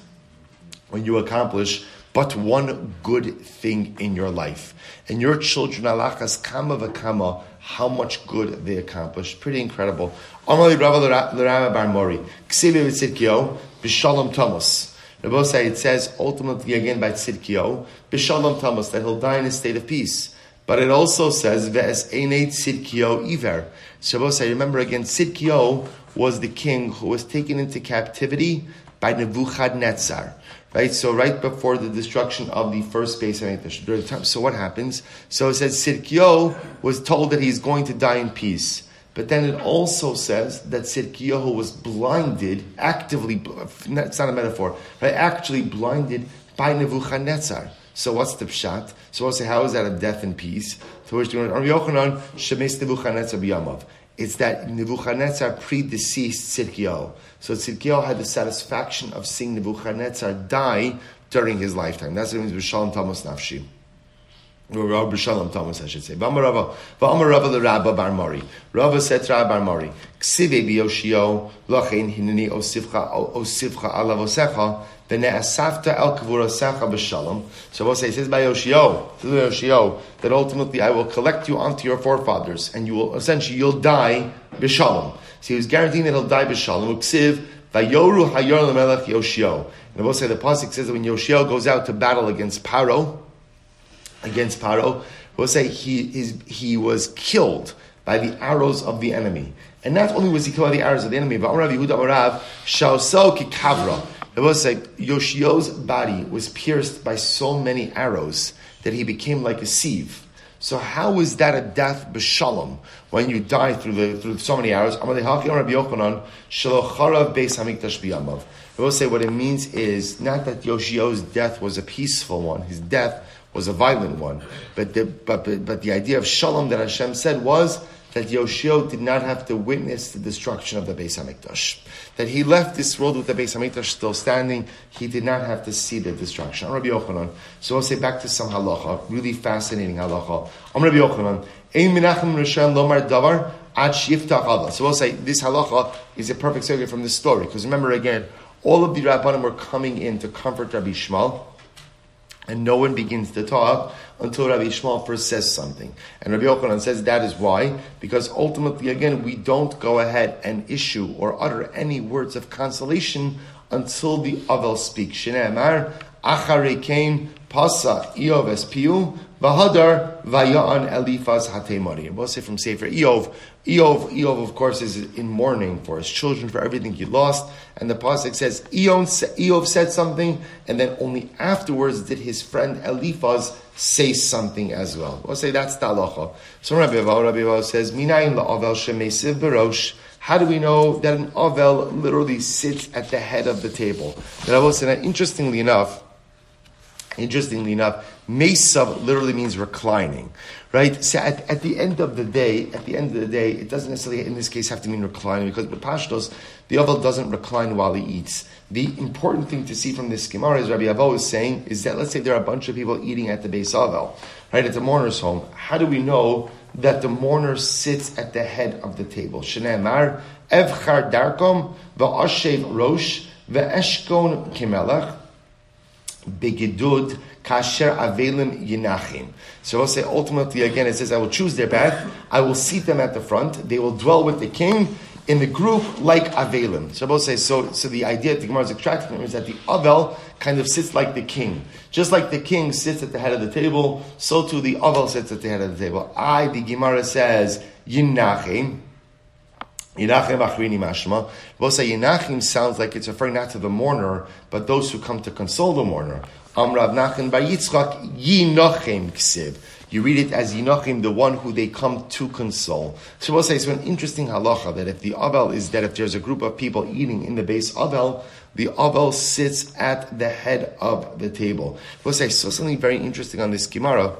when you accomplish but one good thing in your life. And your children, alachas kama v'kama, how much good they accomplished. Pretty incredible. Amali Rava L'Rama Bar Mori. Ksivi v'tzidkio, b'shalom Thomas. Rabbi say it says ultimately again by tzidkio, b'shalom Thomas, that he'll die in a state of peace. But it also says, ve'es eineit tzidkio iver. Shabbos, I remember again, Tzidkio was the king who was taken into captivity by Nebuchadnezzar. Right, so right before the destruction of the first Beis Hamikdash. So what happens? So it says Sidkio was told that he's going to die in peace. But then it also says that Sidkiyahu was blinded, actively, it's not a metaphor, right? Actually blinded by Nebuchadnezzar. So what's the pshat? So we'll say, how is that a death in peace? So we're doing Yochanan, Shemes Nebuchadnezzar b'yamav it's that Nebuchadnezzar predeceased Tzidkiyahu. So Tzidkiyahu had the satisfaction of seeing Nebuchadnezzar die during his lifetime. That's what it means B'Shalom Thomas Nafshi. Or B'Shalom Thomas, I should say. V'amar Rava the Rabba Bar Mori. Rava said Rabba Bar Mori, Ksive b'Yoshio, lochein hineni osivcha alavosecha, V'ne'asafta el kavurasecha b'shalom. So we'll say, it says by Yoshio, Yoshio, that ultimately I will collect you onto your forefathers, and you will, essentially, you'll die b'shalom. So he was guaranteeing that he'll die b'shalom. Uksiv, vayoru hayor lemelech Yoshio. And we'll say the Pasuk says that when Yoshio goes out to battle against Paro, against Paro, we'll say he, is, he was killed by the arrows of the enemy. And not only was he killed by the arrows of the enemy, but Amrav Yehuda Amrav, Shaosel kikavra. It was like Yoshio's body was pierced by so many arrows that he became like a sieve. So how is that a death b'shalom when you die through the through so many arrows? I will say what it means is not that Yoshio's death was a peaceful one; his death was a violent one. But the but, but, but the idea of shalom that Hashem said was that Yoshio did not have to witness the destruction of the Beis Hamikdash. That he left this world with the Beis Hamikdash still standing. He did not have to see the destruction. Rabbi Yochanan. So I'll say back to some halacha, really fascinating halacha. I'm Rabbi Yochanan. Ein Menachem Rishon Lomar Davar Ad Shiftach. So we'll say this halacha is a perfect segue from this story because remember again, all of the rabbanim were coming in to comfort Rabbi Yishmael and no one begins to talk until Rabbi Yishmael first says something. And Rabbi Yochanan says that is why, because ultimately, again, we don't go ahead and issue or utter any words of consolation until the Avel speaks. Shneemar, Achare Kain, Pasa, Iov Espiu, Vahadar, Vayaan Elifaz Hatemani. We'll say from Sefer Iov, Eov, Eov, of course, is in mourning for his children, for everything he lost. And the pasuk says, Eov said something, and then only afterwards did his friend Eliphaz say something as well. We'll say that's talacha. So Rabbi Aval, Rabbi says, Minayin la'avel shemesiv barosh. How do we know that an avel literally sits at the head of the table? And I will say that interestingly enough, interestingly enough, mesav literally means reclining right? So at, at the end of the day, at the end of the day, it doesn't necessarily in this case have to mean reclining because with pashtos, the oval doesn't recline while he eats. The important thing to see from this Gemara, as Rabbi Avo is saying, is that let's say there are a bunch of people eating at the Beis Avel, right? At the mourner's home. How do we know that the mourner sits at the head of the table? Shneemar, Evchar Darkom, Va'ashev Rosh, Ve'eshkon Kimelech, Begidud kasher avelim yinachim. So we'll say ultimately again it says I will choose their path, I will seat them at the front, they will dwell with the king in the group like avelim. So we'll say so. So the idea that the Gemara is extracting from is that the avel kind of sits like the king, just like the king sits at the head of the table. So too the avel sits at the head of the table. I the Gemara says yinachim. Yinachim achrini mashma. Say Yinachim sounds like it's referring not to the mourner, but those who come to console the mourner. Amrav Nachman Bar Yitzchak Yinochem Ksiv. You read it as Yinochim, the one who they come to console. So we'll say it's an interesting halacha that if the Avel is that if there's a group of people eating in the base Avel, the Avel sits at the head of the table. We'll say so something very interesting on this Gemara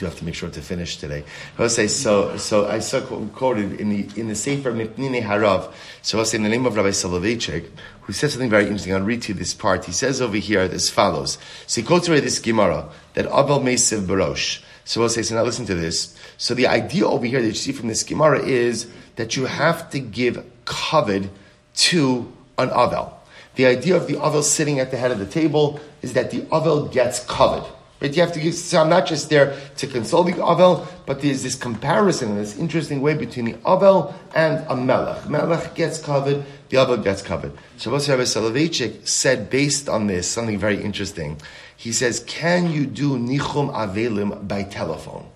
do have to make sure to finish today. Say so. So I saw quoted in the in the Sefer Mipnine Harav. So say in the name of Rabbi Soloveitchik, who said something very interesting. I'll read to you this part. He says over here as follows. So he quotes already this Gemara that Abel Mesiv Barosh. So I'll say. So now listen to this. So the idea over here that you see from this Gemara is that you have to give kavod to an Avel. The idea of the Avel sitting at the head of the table is that the Avel gets kavod. Right? You have to give, so I'm not just there to console the Avel, but there's this comparison in this interesting way between the Avel and a Melech. Melech gets covered, the Avel gets kavod. Shabbos Rabbi Soloveitchik said based on this something very interesting. He says, can you do Nichum Avelim by telephone?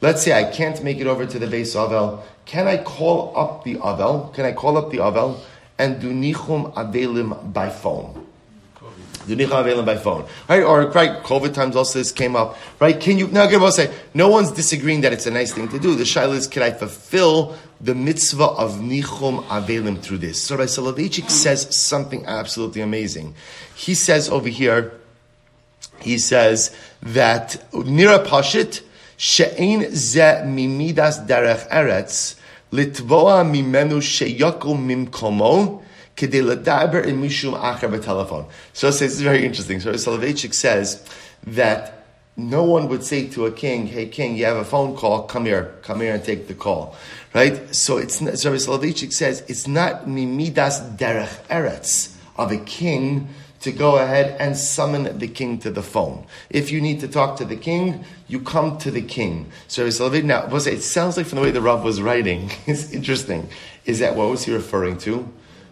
Let's say I can't make it over to the base Avel. Can I call up the Avel? Can I call up the Avel and do Nichum Avelim by phone? The by phone. Right? Or right, COVID times also this came up. Right? Can you now again will say no one's disagreeing that it's a nice thing to do. The shaila is can I fulfill the mitzvah of nichum avelim through this? So Rabbi Soloveitchik says something absolutely amazing. He says over here, he says that nira pashit she'ein ze mimidas derech eretz litvoa mimenu sheyakum mimkomo telephone. So it says, it's very interesting. So Soloveitchik says that no one would say to a king, "Hey, king, you have a phone call. Come here, come here and take the call." Right? So it's so Soloveitchik says it's not mimidas derech eretz of a king to go ahead and summon the king to the phone. If you need to talk to the king, you come to the king. So now, it sounds like from the way the Rav was writing, it's interesting. Is that what was he referring to?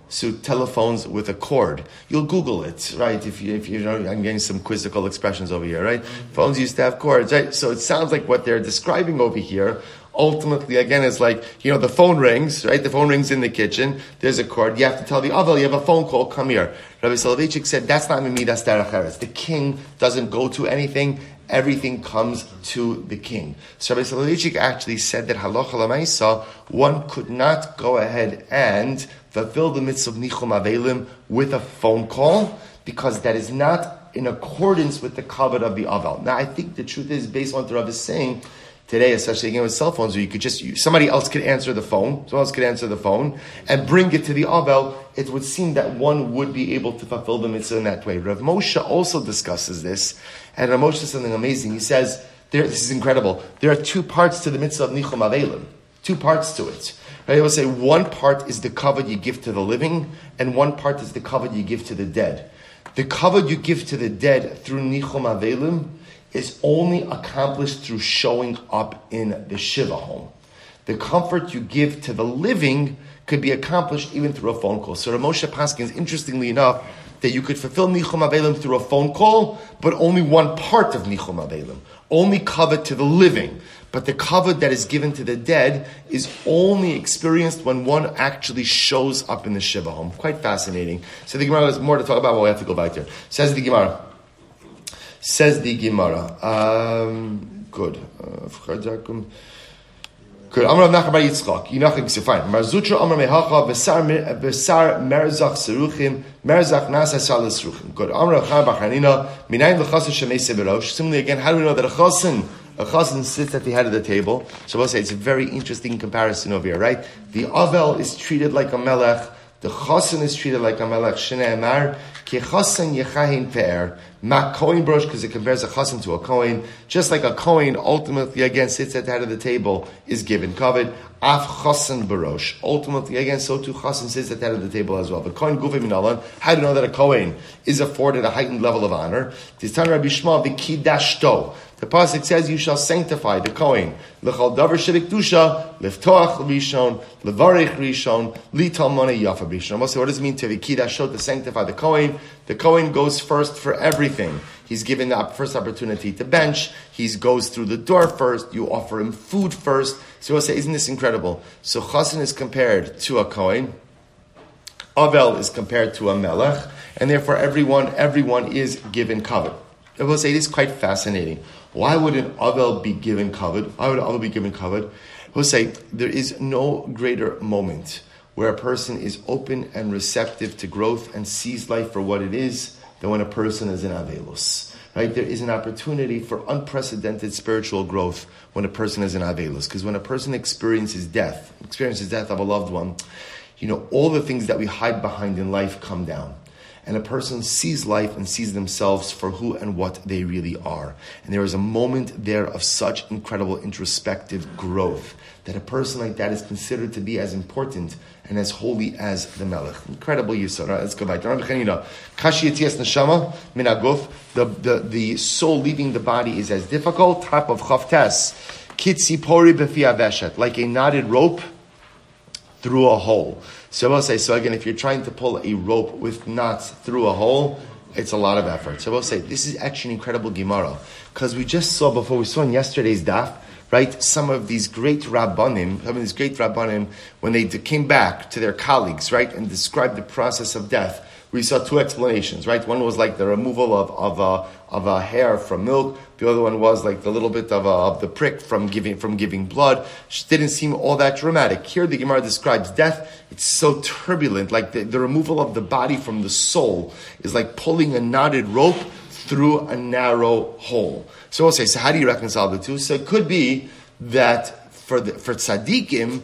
So telephones with a cord. You'll Google it, right? If you, if you know, I'm getting some quizzical expressions over here, right? Phones used to have cords, right? So it sounds like what they're describing over here ultimately, again, is like, you know, the phone rings, right? The phone rings in the kitchen. There's a cord. You have to tell the other, you have a phone call, come here. Rabbi Soloveitchik said, that's not Mimi, that's Derech The king doesn't go to anything. Everything comes to the king. So Rabbi Soloveitchik actually said that halacha one could not go ahead and fulfill the mitzvah of nichum avelim with a phone call because that is not in accordance with the kavod of the aval. Now, I think the truth is, based on what the Rav is saying today, especially again with cell phones, where you could just somebody else could answer the phone, someone else could answer the phone and bring it to the aval. It would seem that one would be able to fulfill the mitzvah in that way. Rav Moshe also discusses this, and Rav Moshe says something amazing. He says, there, "This is incredible. There are two parts to the mitzvah of nichum avelim. Two parts to it." Right? will say one part is the kavod you give to the living, and one part is the kavod you give to the dead. The kavod you give to the dead through nichum avelim is only accomplished through showing up in the shiva home. The comfort you give to the living could be accomplished even through a phone call. So Rav Moshe Paskins, interestingly enough, that you could fulfill Nichum Avelim through a phone call, but only one part of Nichum Avelim. Only kavod to the living. But the kavod that is given to the dead is only experienced when one actually shows up in the Shiva home. Quite fascinating. So the Gemara has more to talk about, but we have to go back there. Says the Gemara. Says the Gemara. Um, good. Uh, good. Amar Nachman Bar Yitzchak. Yinachim fine. Mar Zutra Amar Mehacha Besar Besar Merzach Seruchim Merzach Nasa Salas Seruchim. Good. Amar Nachar Bar Hanina Minayin Lechasen Shemei Seberosh. Similarly, again, how do we know that a chasen a chazan sits at the head of the table. So we'll say it's a very interesting comparison over here, right? The avel is treated like a melech. The chassan is treated like a melech. Shnei Amar, ki chassan yechahin pe'er. Ma kohen brosh, because it compares a chassan to a kohen. Just like a kohen ultimately, again, sits at the head of the table, is given kavod. Af chassan barosh. Ultimately, again, so too chassan sits at the head of the table as well. But kohen gufim minalan, how do you know that a kohen is afforded a heightened level of honor? Tistan Rabbi Shmuel, the kidashto. The pasuk says, "You shall sanctify the kohen lechal davar shebikdusha liftoach rishon levarich rishon lital money yafa rishon." What does it mean to vikidashot to sanctify the kohen? The kohen goes first for everything. He's given the first opportunity to bench. He goes through the door first. You offer him food first. So we'll say, isn't this incredible? So chasen is compared to a kohen. Avel is compared to a melech, and therefore everyone, everyone is given kavod. I will say it is quite fascinating. Why would an Avel be given covered? Why would Avel be given covered? We'll say there is no greater moment where a person is open and receptive to growth and sees life for what it is than when a person is in Avelus. Right? There is an opportunity for unprecedented spiritual growth when a person is in Avelus. Because when a person experiences death, experiences death of a loved one, you know, all the things that we hide behind in life come down and a person sees life and sees themselves for who and what they really are. And there is a moment there of such incredible introspective growth that a person like that is considered to be as important and as holy as the Melech. Incredible Yisod. Right, let's go back. neshama minaguf. The, the, the soul leaving the body is as difficult. Top of chavtes. Kitsi pori befi Like a knotted rope through a hole. So we'll say, so again, if you're trying to pull a rope with knots through a hole, it's a lot of effort. So we'll say, this is actually an incredible Gemara. Because we just saw before, we saw in yesterday's daf, right, some of these great Rabbanim, some of these great Rabbanim, when they came back to their colleagues, right, and described the process of death, we saw two explanations, right? One was like the removal of, of, a, of a hair from milk. The other one was like the little bit of, a, of the prick from giving, from giving blood. It didn't seem all that dramatic. Here the Gemara describes death. It's so turbulent, like the, the removal of the body from the soul is like pulling a knotted rope through a narrow hole. So we'll say, so how do you reconcile the two? So it could be that for the, for tzaddikim,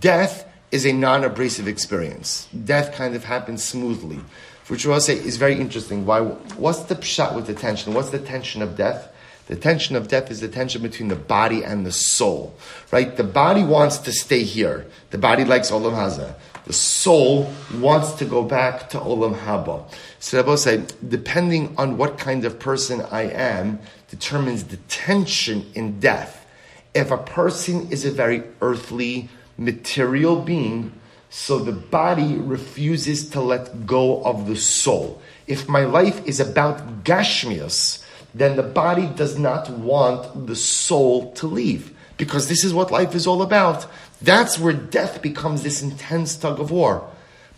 death is a non-abrasive experience. Death kind of happens smoothly, which we'll say is very interesting. Why? What's the pshat with the tension? What's the tension of death? The tension of death is the tension between the body and the soul, right? The body wants to stay here. The body likes olam hazeh. The soul wants to go back to olam haba. So Rabbi say, depending on what kind of person I am, determines the tension in death. If a person is a very earthly, material being, so the body refuses to let go of the soul. If my life is about gashmias, then the body does not want the soul to leave. Because this is what life is all about. That's where death becomes this intense tug of war.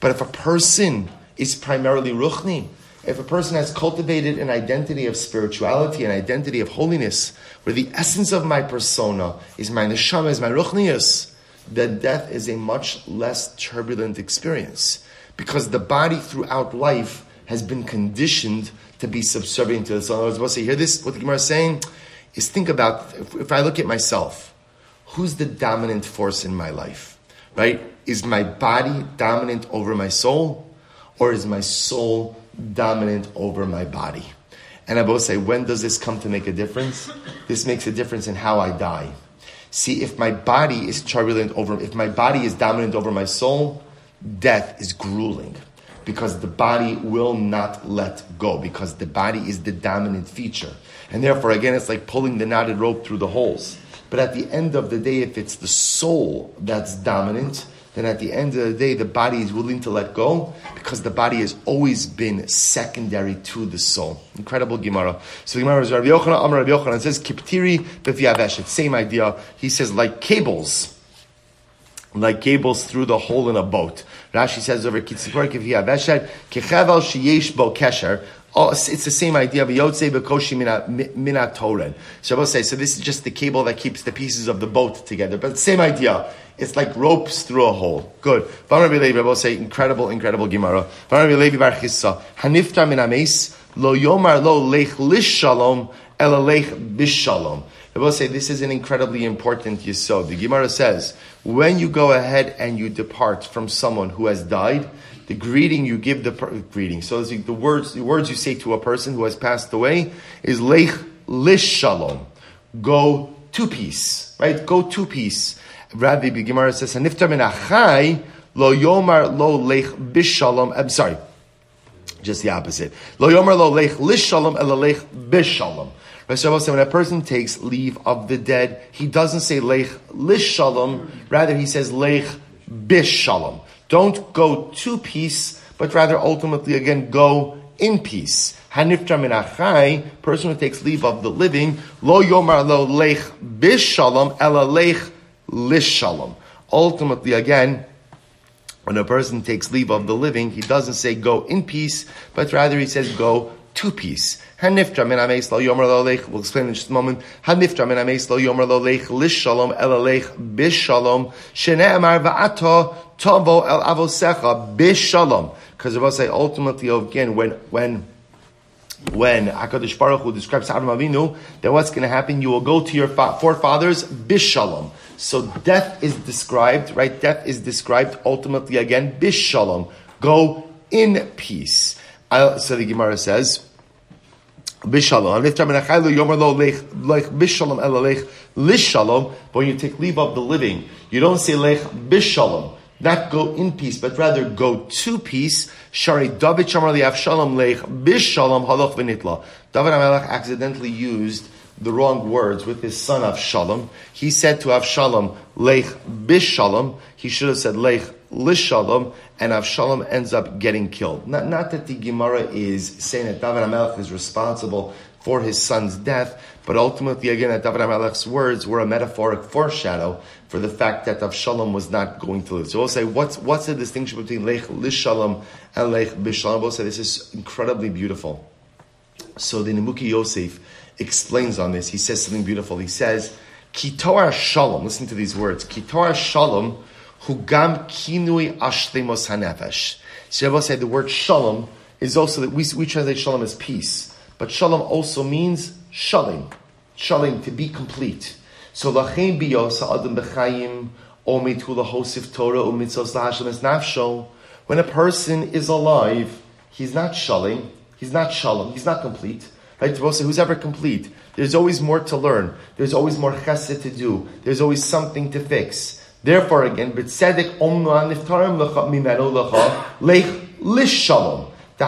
But if a person is primarily ruchni, if a person has cultivated an identity of spirituality, an identity of holiness, where the essence of my persona is my neshama, is my ruchnius, that death is a much less turbulent experience because the body throughout life has been conditioned to be subservient to the soul. I was about to say, hear this, what the Gemara is saying is think about, if, if I look at myself, who's the dominant force in my life? Right? Is my body dominant over my soul? Or is my soul dominant over my body? And I both say, when does this come to make a difference? This makes a difference in how I die. See, if my body is turbulent over, if my body is dominant over my soul, death is grueling because the body will not let go because the body is the dominant feature. And therefore, again, it's like pulling the knotted rope through the holes. But at the end of the day, if it's the soul that's dominant, then at the end of the day, the body is willing to let go because the body has always been secondary to the soul. Incredible Gemara. So the Gemara is Rabbi Yochanan, Amar Rabbi Yochanan says, Kiptiri b'fiaveshet. Same idea. He says, like cables. Like cables through the hole in a boat. Rashi says over Kitzipor k'fiaveshet, kechevel sheyesh bo kesher. Oh, it's the same idea of yotze bekoshi mina toren. Shabbos say so. This is just the cable that keeps the pieces of the boat together, but same idea. It's like ropes through a hole. Good. I will say incredible, incredible Gemara. Haniftar min ames lo yomar lo. I will say this is an incredibly important yisod. The Gemara says when you go ahead and you depart from someone who has died, the greeting you give the per- greeting. So the words the words you say to a person who has passed away is lech lish shalom. Go to peace, right? Go to peace. Rabbi Gemara says, "Haniftar min achai lo yomar lo lech bishalom." I'm sorry, just the opposite. Lo yomar lo lech lishalom ela lech bishalom. When a person takes leave of the dead, he doesn't say lech lish shalom, rather he says lech bishalom. Don't go to peace, but rather ultimately again go in peace. Haniftar min achai, person who takes leave of the living, lo yomar lo lech bishalom ela lech lishalom. Ultimately, again, when a person takes leave of the living, he doesn't say go in peace, but rather he says go two piece. Haniftra min ameis lo yomer lo lech. We'll explain in just a moment. Haniftra min ameis lo yomer lo lech lish shalom el lech bish shalom. Shene'emar va'ato tovo el avosecha bish shalom. Because I will say ultimately again when when when Hakadosh Baruch Hu describes Adam Avinu, then what's going to happen? You will go to your forefathers bishalom. So death is described, right? Death is described ultimately again bishalom. Go in peace. I, so the Gemara says. Bishalom. When you take leave of the living, you don't say lech bishalom not go in peace, but rather go to peace. Shari David Shamar Avshalom leich bishalom halach v'nitla. David Hamelach accidentally used the wrong words with his son Avshalom. He said to Avshalom leich bishalom. He should have said leich lishalom, and Avshalom ends up getting killed. Not, not that the Gemara is saying that David Hamelach is responsible for his son's death, but ultimately, again, that David HaMelech's words were a metaphoric foreshadow for the fact that Avshalom was not going to live. So we'll say, what's, what's the distinction between Lech Lishalom and Lech Bishalom? We'll say this is incredibly beautiful. So the Nimukei Yosef explains on this. He says something beautiful. He says, Kitor Shalom, listen to these words, Kitor Shalom, Hugam Kinui Ashlemos Hanefesh. So will say the word Shalom is also that we, we translate Shalom as peace. But Shalom also means Shalim. Shalim, to be complete. So lachem biyos adam b'chayim omitu lahosif Torah umitzos lahashem es nafsho. When a person is alive, he's not shalim, he's not shalom, he's not complete. Right? Who's ever complete? There's always more to learn. There's always more chesed to do. There's always something to fix. Therefore, again, b'tzedek omna niftarim lecha mimenu lecha lech lishalom. So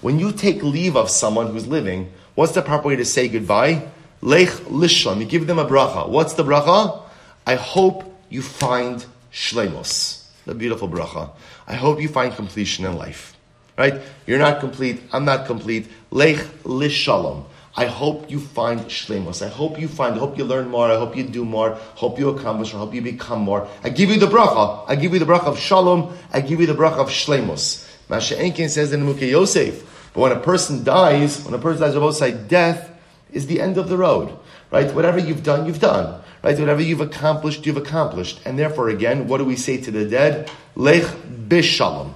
when you take leave of someone who's living, what's the proper way to say goodbye? Lech lishlam. You give them a bracha. What's the bracha? I hope you find shlemos. The beautiful bracha. I hope you find completion in life. Right? You're not complete. I'm not complete. Lech lishalom. I hope you find shlemos. I hope you find, I hope you learn more. I hope you do more. Hope you accomplish I hope you become more. I give you the bracha. I give you the bracha of shalom. I give you the bracha of shlemos. Masha Enkin says in Mukhe Yosef, but when a person dies, when a person dies, both say death is the end of the road. Right? Whatever you've done, you've done. Right? Whatever you've accomplished, you've accomplished. And therefore, again, what do we say to the dead? Lech bishalom.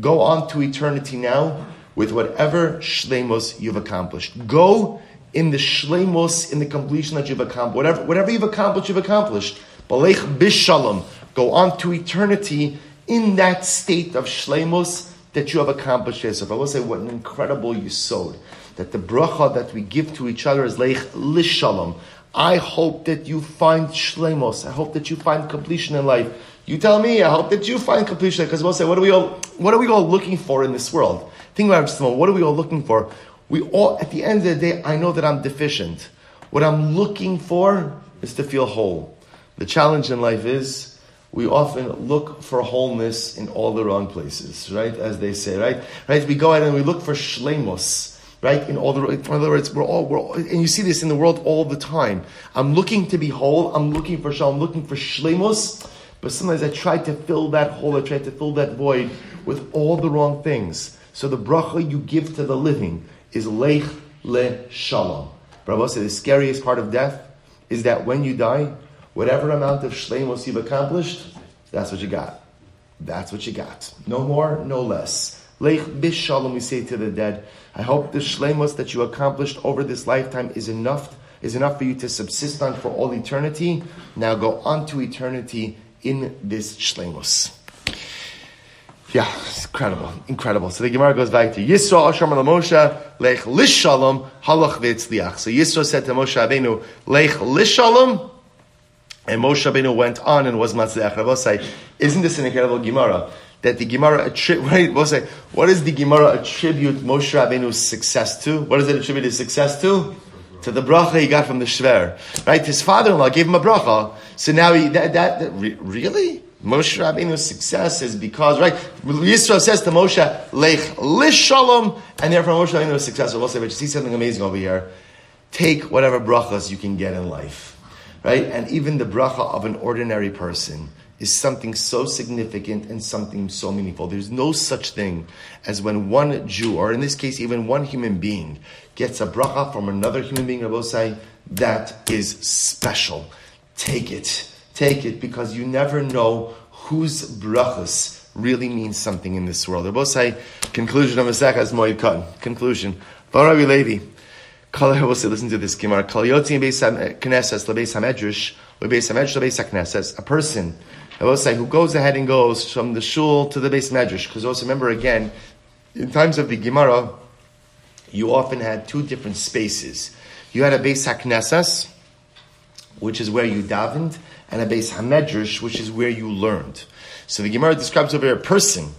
Go on to eternity now with whatever shlemos you've accomplished. Go in the shlemos, in the completion that you've accomplished. Whatever, whatever you've accomplished, you've accomplished. Balech bishalom. Go on to eternity in that state of shlemos that you have accomplished yourself. I will say what an incredible yisod. That the bracha that we give to each other is leich lishalom. I hope that you find shlemos. I hope that you find completion in life. You tell me. I hope that you find completion because we'll say, what are we all, what are we all looking for in this world? Think about it. What are we all looking for? We all, at the end of the day, I know that I'm deficient. What I'm looking for is to feel whole. The challenge in life is we often look for wholeness in all the wrong places, right? As they say, right? Right? We go out and we look for shlemos, right? In all the, in other words, we're all, we're all, and you see this in the world all the time. I'm looking to be whole. I'm looking for shalom. I'm looking for shlemos. But sometimes I try to fill that hole. I try to fill that void with all the wrong things. So the bracha you give to the living is lech le shalom. Rabbi said the scariest part of death is that when you die, whatever amount of shlemos you've accomplished, that's what you got. That's what you got. No more, no less. Lech bishalom, we say to the dead. I hope the shlemos that you accomplished over this lifetime is enough, is enough for you to subsist on for all eternity. Now go on to eternity in this shlemos. Yeah, it's incredible, incredible. So the Gemara goes back to Yisro Asham Moshe Lech Lishalom Halach V'Itzliach. So Yisro said to Moshe Rabbeinu Lech Lishalom, and Moshe Rabbeinu went on and was Matzliach. Say, isn't this an incredible Gemara? That the Gemara attribute, say, what does the Gemara attribute Moshe Rabbeinu's success to? What does it attribute his success to? To the bracha he got from the Shver. Right? His father-in-law gave him a bracha. So now he, that, that, that really? Moshe Rabbeinu's success is because, right, Yisro says to Moshe, Lech Lishalom, and therefore Moshe Rabbeinu is successful. We'll say, but you see something amazing over here. Take whatever brachas you can get in life, right? And even the bracha of an ordinary person is something so significant and something so meaningful. There's no such thing as when one Jew, or in this case, even one human being, gets a bracha from another human being, Rabbosai, that is special. Take it. Take it because you never know whose brachas really means something in this world. Rabbosai, conclusion of Masech as Moed Katan. Conclusion. Rabbi Levi. Listen to this Gemara. A person I will say, who goes ahead and goes from the shul to the base medrash. Because also remember again, in times of the Gemara, you often had two different spaces. You had a base haknesas, which is where you davened, and a base hamedrash, which is where you learned. So the Gemara describes over a person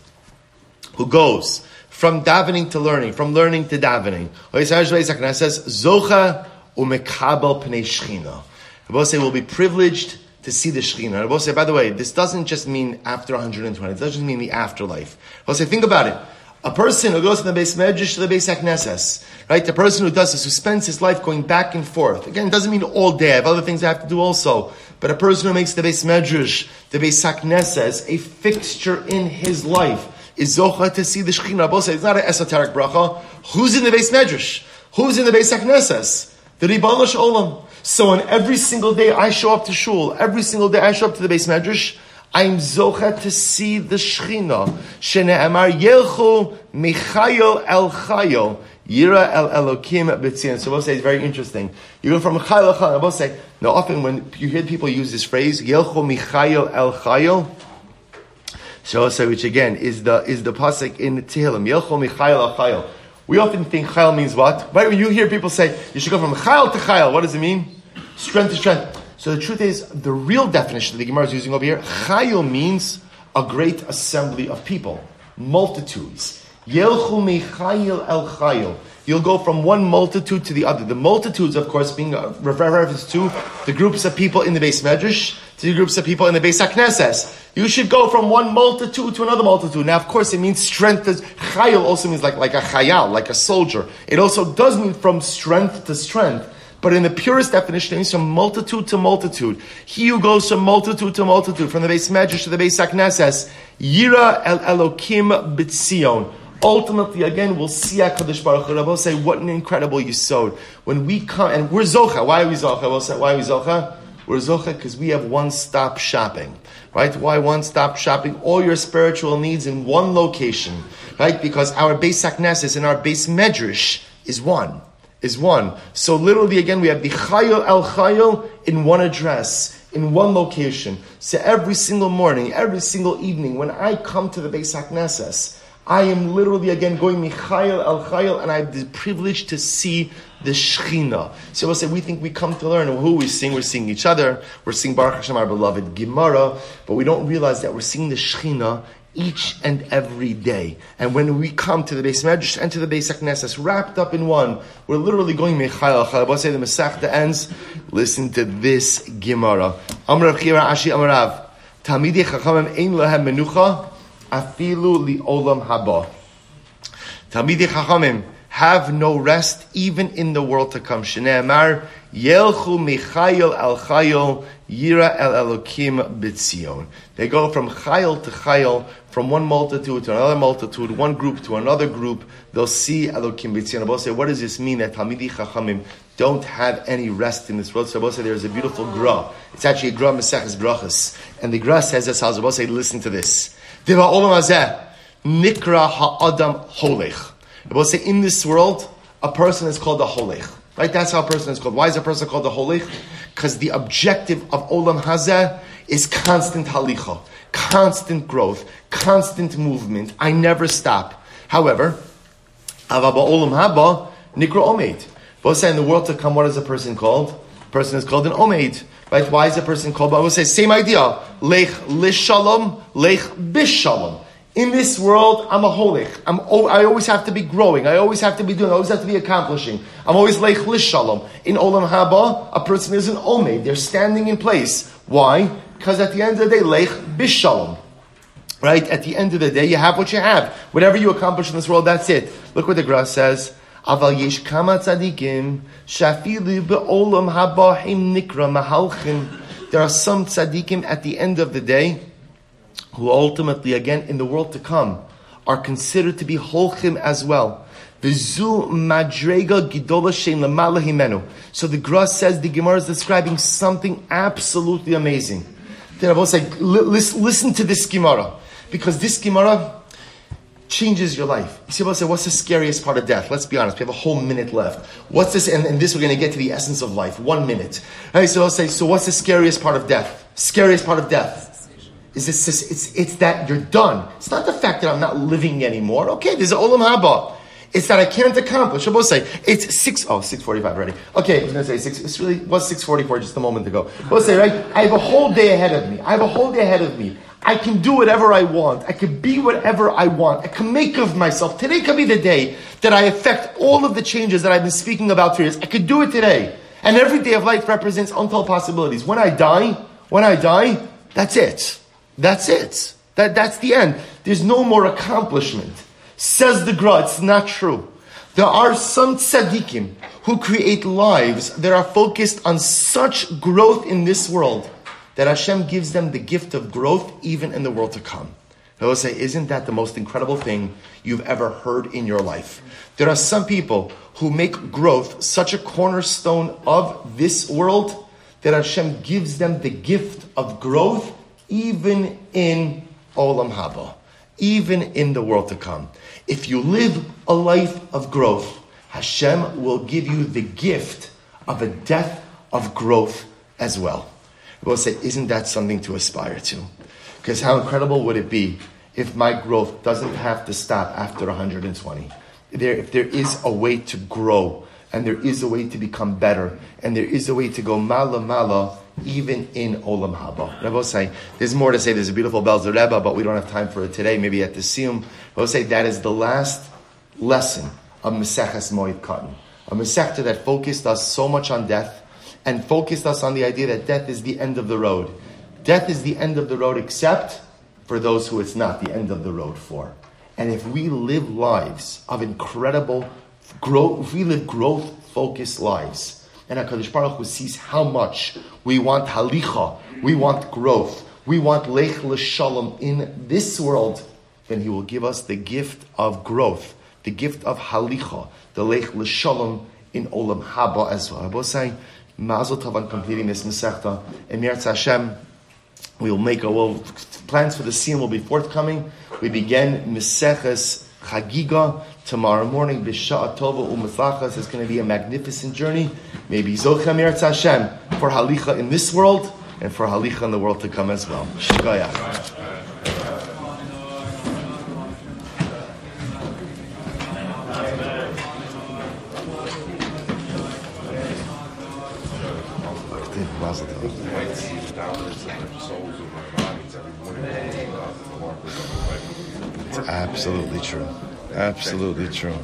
who goes from davening to learning, from learning to davening. says, Zocha umekabel pnei shchina. The will be privileged to see the Shekhinah. I will say, by the way, this doesn't just mean after 120. It doesn't mean the afterlife. I will say, think about it. A person who goes from the base medrash to the base Knesses, right? The person who does this, who spends his life going back and forth. Again, it doesn't mean all day. I have other things I have to do also. But a person who makes the base medrash, the base Knesses, a fixture in his life, is zocha to see the Shekhinah. Both it's not an esoteric bracha. Who's in the base medrash? Who's in the base Knesses? The Ribbon Olam. So on every single day I show up to shul, every single day I show up to the base medrash, I'm zocha to see the Shechina. Shene'emar yelchu michayel el chayel. Yira el Elokim b'tzion. So we'll say it's very interesting. You go from chayel el chayel. We'll say, now often when you hear people use this phrase, yelchu michayel el chayel, so also, which again is the is the pasuk in Tehillim. Yelchu michayel el chayel. We often think chayil means what? Right when you hear people say you should go from chayil to chayil, what does it mean? Strength to strength. So the truth is, the real definition that the Gemara is using over here, chayil means a great assembly of people, multitudes. Yelchu el chayil. You'll go from one multitude to the other. The multitudes, of course, being reference to the groups of people in the base medrash, to the groups of people in the base hakneses. You should go from one multitude to another multitude. Now, of course, it means strength. Chayil also means like, like a chayal, like a soldier. It also does mean from strength to strength. But in the purest definition, it means from multitude to multitude. He who goes from multitude to multitude, from the base medrash to the base hakneses, Yira el Elokim b'tzion ultimately, again, we'll see HaKadosh Baruch Hu. Say, what an incredible Yisod. When we come, and we're Zocha. Why are we Zocha? We'll say, why are we Zocha? We're Zocha because we have one-stop shopping. Right? Why one-stop shopping? All your spiritual needs in one location. Right? Because our base Saknesis and our base Medrash is one. Is one. So literally, again, we have the Chayil El Chayil in one address in one location. So every single morning, every single evening, when I come to the Beis HaKnesses, I am literally again going Michayil El Chayil, and I have the privilege to see the Shechina. So we'll say we think we come to learn who we sing. We're seeing each other. We're seeing Baruch Hashem, our beloved Gemara, but we don't realize that we're seeing the Shechina each and every day. And when we come to the base Medrash and to the base Knesses, wrapped up in one, we're literally going Michayil. We'll say the Masechta ends. Listen to this Gemara. Amrav Chira Ashi Amarav. Talmidei Chachamim Ein Lahem Menucha afilu li olam haba. Talmidei Chachamim have no rest even in the world to come. Shneemar yelchu michayil al chayil yira el elokim bitzion. They go from chayil to chayil, from one multitude to another multitude, one group to another group. They'll see elokim bitzion. Abba say, what does this mean that Talmidei Chachamim don't have any rest in this world? So Abba there's a beautiful gra. It's actually a gra meseches brachas, and the gra says this. Say, listen to this. Nikra ha'adam holech. It will say in this world, a person is called a holech. Right? That's how a person is called. Why is a person called a holech? Because the objective of olam hazeh is constant halicha, constant growth, constant movement. I never stop. However, avaba olam haba nikra omeid. Both say in the world to come, what is a person called? A person is called an omeid. Right? Why is a person called? But I will say same idea. Lech lishalom, lech bishalom. In this world, I'm a holich. I'm, I always have to be growing. I always have to be doing. I always have to be accomplishing. I'm always lech lishalom. In olam haba, a person is an omed. They're standing in place. Why? Because at the end of the day, lech bishalom. Right? At the end of the day, you have what you have. Whatever you accomplish in this world, that's it. Look what the grass says. There are some tzaddikim at the end of the day who ultimately, again, in the world to come, are considered to be holchim as well. Madrega gidola shein himenu. So the Gra says the Gemara is describing something absolutely amazing. Then I will say, listen to this Gemara because this Gemara changes your life. See, I say, what's the scariest part of death? Let's be honest. We have a whole minute left. What's this? And, and this, we're going to get to the essence of life. One minute. All right, so I'll say, so what's the scariest part of death? Scariest part of death is this, it's, it's that you're done. It's not the fact that I'm not living anymore. Okay, this there's olam haba. It's that I can't accomplish. Will say it's six oh six forty five already. Okay, I was gonna say six. It's really was six forty four just a moment ago. We'll say right. I have a whole day ahead of me. I have a whole day ahead of me. I can do whatever I want. I can be whatever I want. I can make of myself. Today could be the day that I affect all of the changes that I've been speaking about for years. I could do it today. And every day of life represents untold possibilities. When I die, when I die, that's it. That's it. That, that's the end. There's no more accomplishment. Says the Gra, it's not true. There are some tzaddikim who create lives that are focused on such growth in this world that Hashem gives them the gift of growth even in the world to come. I will say, isn't that the most incredible thing you've ever heard in your life? There are some people who make growth such a cornerstone of this world that Hashem gives them the gift of growth even in Olam Haba, even in the world to come. If you live a life of growth, Hashem will give you the gift of a death of growth as well. We'll say, isn't that something to aspire to? Because how incredible would it be if my growth doesn't have to stop after 120? There, if there is a way to grow, and there is a way to become better, and there is a way to go mala mala, even in Olam Haba. Rabbosai, there's more to say. There's a beautiful Belzer Rebbe, but we don't have time for it today. Maybe at the Siyum. Rabbosai that is the last lesson of Maseches Moed Katan. A Masechta that focused us so much on death and focused us on the idea that death is the end of the road. Death is the end of the road except for those who it's not the end of the road for. And if we live lives of incredible growth, if we live growth focused lives, and HaKadosh Baruch Hu sees how much we want halicha, we want growth, we want lech l'shalom in this world, then He will give us the gift of growth, the gift of halicha, the lech l'shalom in olam haba as well. I was saying, Mazel Tov on completing this Masechta. Emir Hashem, we will make a well, plans for the scene will be forthcoming. We begin Maseches Chagiga tomorrow morning. B'Sha'a Tova U'Mutzlachas is going to be a magnificent journey. Maybe Zochem Eretz Hashem for Halicha in this world and for Halicha in the world to come as well. Shigayah. It's absolutely true. Absolutely true.